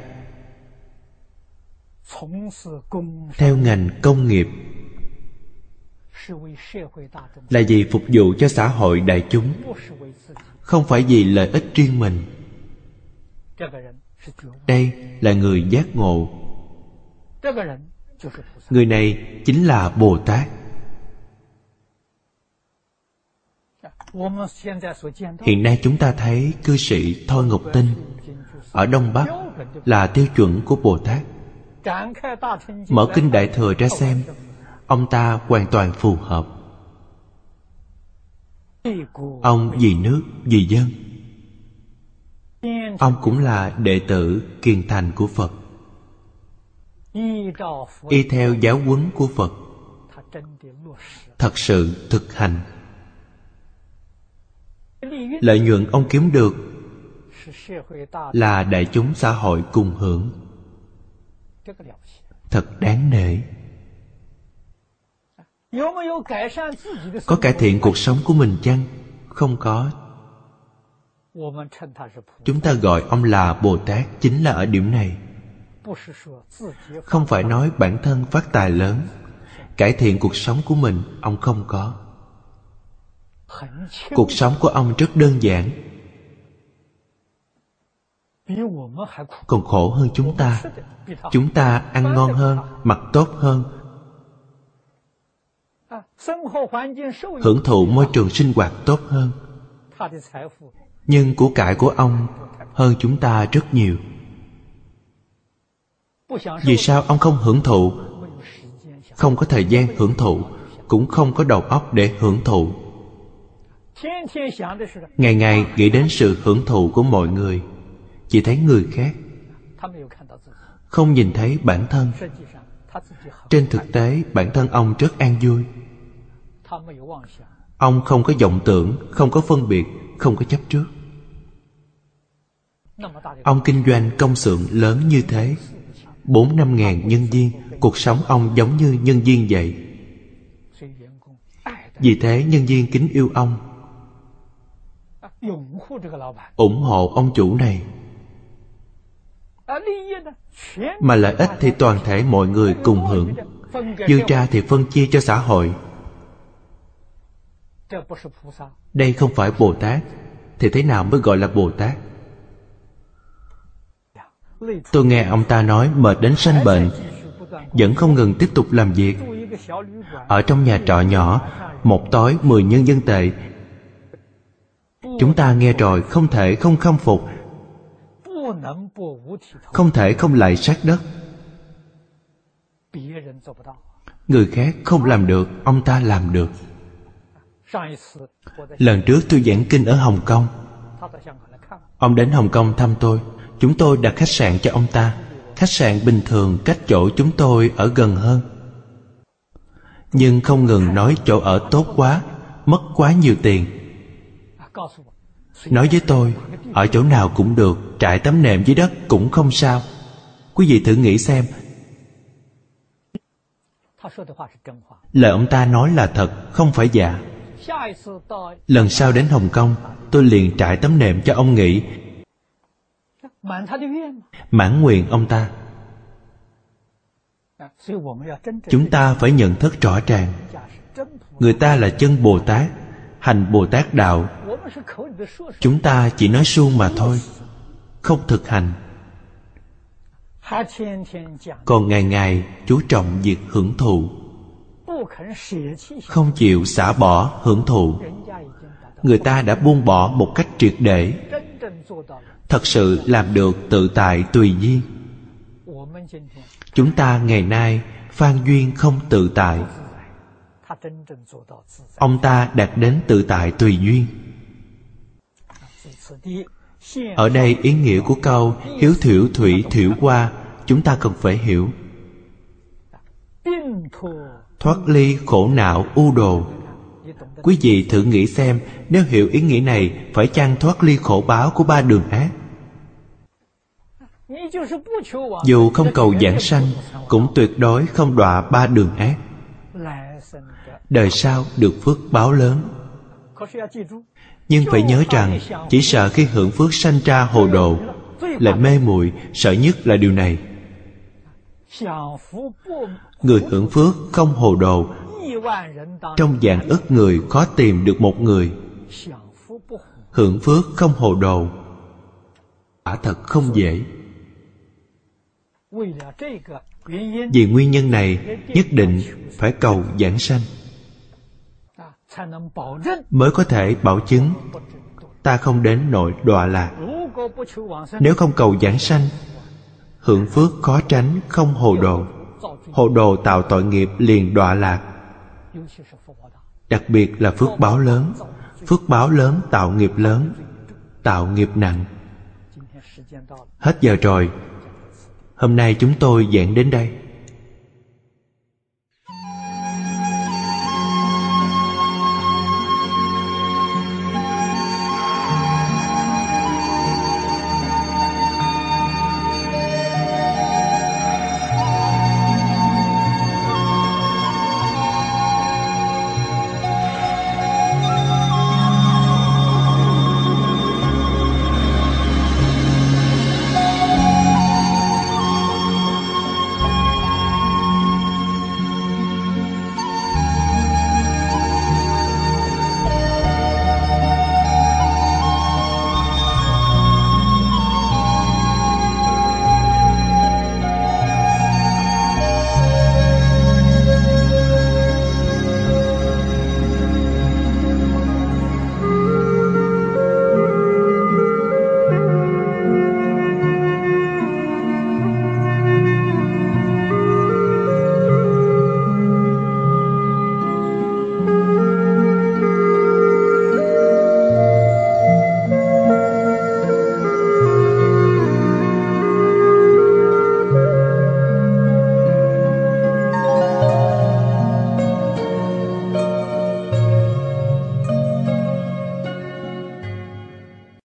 theo ngành công nghiệp là vì phục vụ cho xã hội đại chúng, không phải vì lợi ích riêng mình đây là người giác ngộ. Người này chính là bồ tát hiện nay chúng ta thấy cư sĩ thôi ngọc tinh ở đông bắc là tiêu chuẩn của bồ tát mở kinh đại thừa ra xem, ông ta hoàn toàn phù hợp. Ông vì nước, vì dân ông cũng là đệ tử kiền thành của phật. Y theo giáo huấn của phật, thật sự thực hành. Lợi nhuận ông kiếm được là đại chúng xã hội cùng hưởng. Thật đáng nể. Có cải thiện cuộc sống của mình chăng? Không có chúng ta gọi ông là bồ tát chính là ở điểm này. không phải nói bản thân phát tài lớn cải thiện cuộc sống của mình ông không có. Cuộc sống của ông rất đơn giản. Còn khổ hơn chúng ta. Chúng ta ăn ngon hơn mặc tốt hơn. Hưởng thụ môi trường sinh hoạt tốt hơn nhưng của cải của ông hơn chúng ta rất nhiều. Vì sao ông không hưởng thụ? Không có thời gian hưởng thụ, cũng không có đầu óc để hưởng thụ. Ngày ngày nghĩ đến sự hưởng thụ của mọi người, chỉ thấy người khác. Không nhìn thấy bản thân. Trên thực tế, bản thân ông rất an vui. Ông không có vọng tưởng, không có phân biệt, không có chấp trước ông kinh doanh công xưởng lớn như thế. Bốn năm ngàn nhân viên, cuộc sống ông giống như nhân viên vậy. Vì thế nhân viên kính yêu ông. Ủng hộ ông chủ này. Mà lợi ích thì toàn thể mọi người cùng hưởng. Dư ra thì phân chia cho xã hội. Đây không phải bồ tát. Thì thế nào mới gọi là bồ tát? Tôi nghe ông ta nói mệt đến sanh bệnh, vẫn không ngừng tiếp tục làm việc. Ở trong nhà trọ nhỏ, một tối mười nhân dân tệ. Chúng ta nghe rồi không thể không khâm phục, không thể không lại sát đất. Người khác không làm được, ông ta làm được. Lần trước tôi giảng kinh ở hồng kông. Ông đến hồng kông thăm tôi chúng tôi đặt khách sạn cho ông ta. Khách sạn bình thường cách chỗ chúng tôi ở gần hơn. Nhưng không ngừng nói chỗ ở tốt quá, mất quá nhiều tiền. Nói với tôi, ở chỗ nào cũng được, trải tấm nệm dưới đất cũng không sao. Quý vị thử nghĩ xem. Lời ông ta nói là thật, không phải giả. Lần sau đến hồng kông, tôi liền trải tấm nệm cho ông nghỉ mãn nguyện ông ta. Chúng ta phải nhận thức rõ ràng. Người ta là chân bồ tát hành bồ tát đạo. Chúng ta chỉ nói suông mà thôi không thực hành. Còn ngày ngày chú trọng việc hưởng thụ. Không chịu xả bỏ hưởng thụ. Người ta. Đã buông bỏ một cách triệt để thật sự làm được tự tại tùy duyên. Chúng ta ngày nay phan duyên không tự tại. Ông ta đạt đến tự tại tùy duyên. Ở đây ý nghĩa của câu hiếu thiểu thủy thiểu qua chúng ta cần phải hiểu. Thoát ly khổ não u đồ quý vị thử nghĩ xem, nếu hiểu ý nghĩa này, phải chăng thoát ly khổ báo của ba đường ác? Dù không cầu giảng sanh, cũng tuyệt đối không đọa ba đường ác. Đời sau được phước báo lớn. Nhưng phải nhớ rằng, chỉ sợ khi hưởng phước sanh ra hồ đồ lại mê muội, sợ nhất là điều này. Người hưởng phước không hồ đồ trong dạng ức người khó tìm được một người. Hưởng phước không hồ đồ. Quả thật không dễ. Vì nguyên nhân này, nhất định phải cầu giảng sanh. Mới có thể bảo chứng, ta không đến nội đọa lạc. Nếu không cầu giảng sanh, hưởng phước khó tránh không hồ đồ. Hồ đồ tạo tội nghiệp liền đọa lạc đặc biệt là phước báo lớn. Phước báo lớn, tạo nghiệp lớn, tạo nghiệp nặng. Hết giờ rồi. Hôm nay chúng tôi giảng đến đây.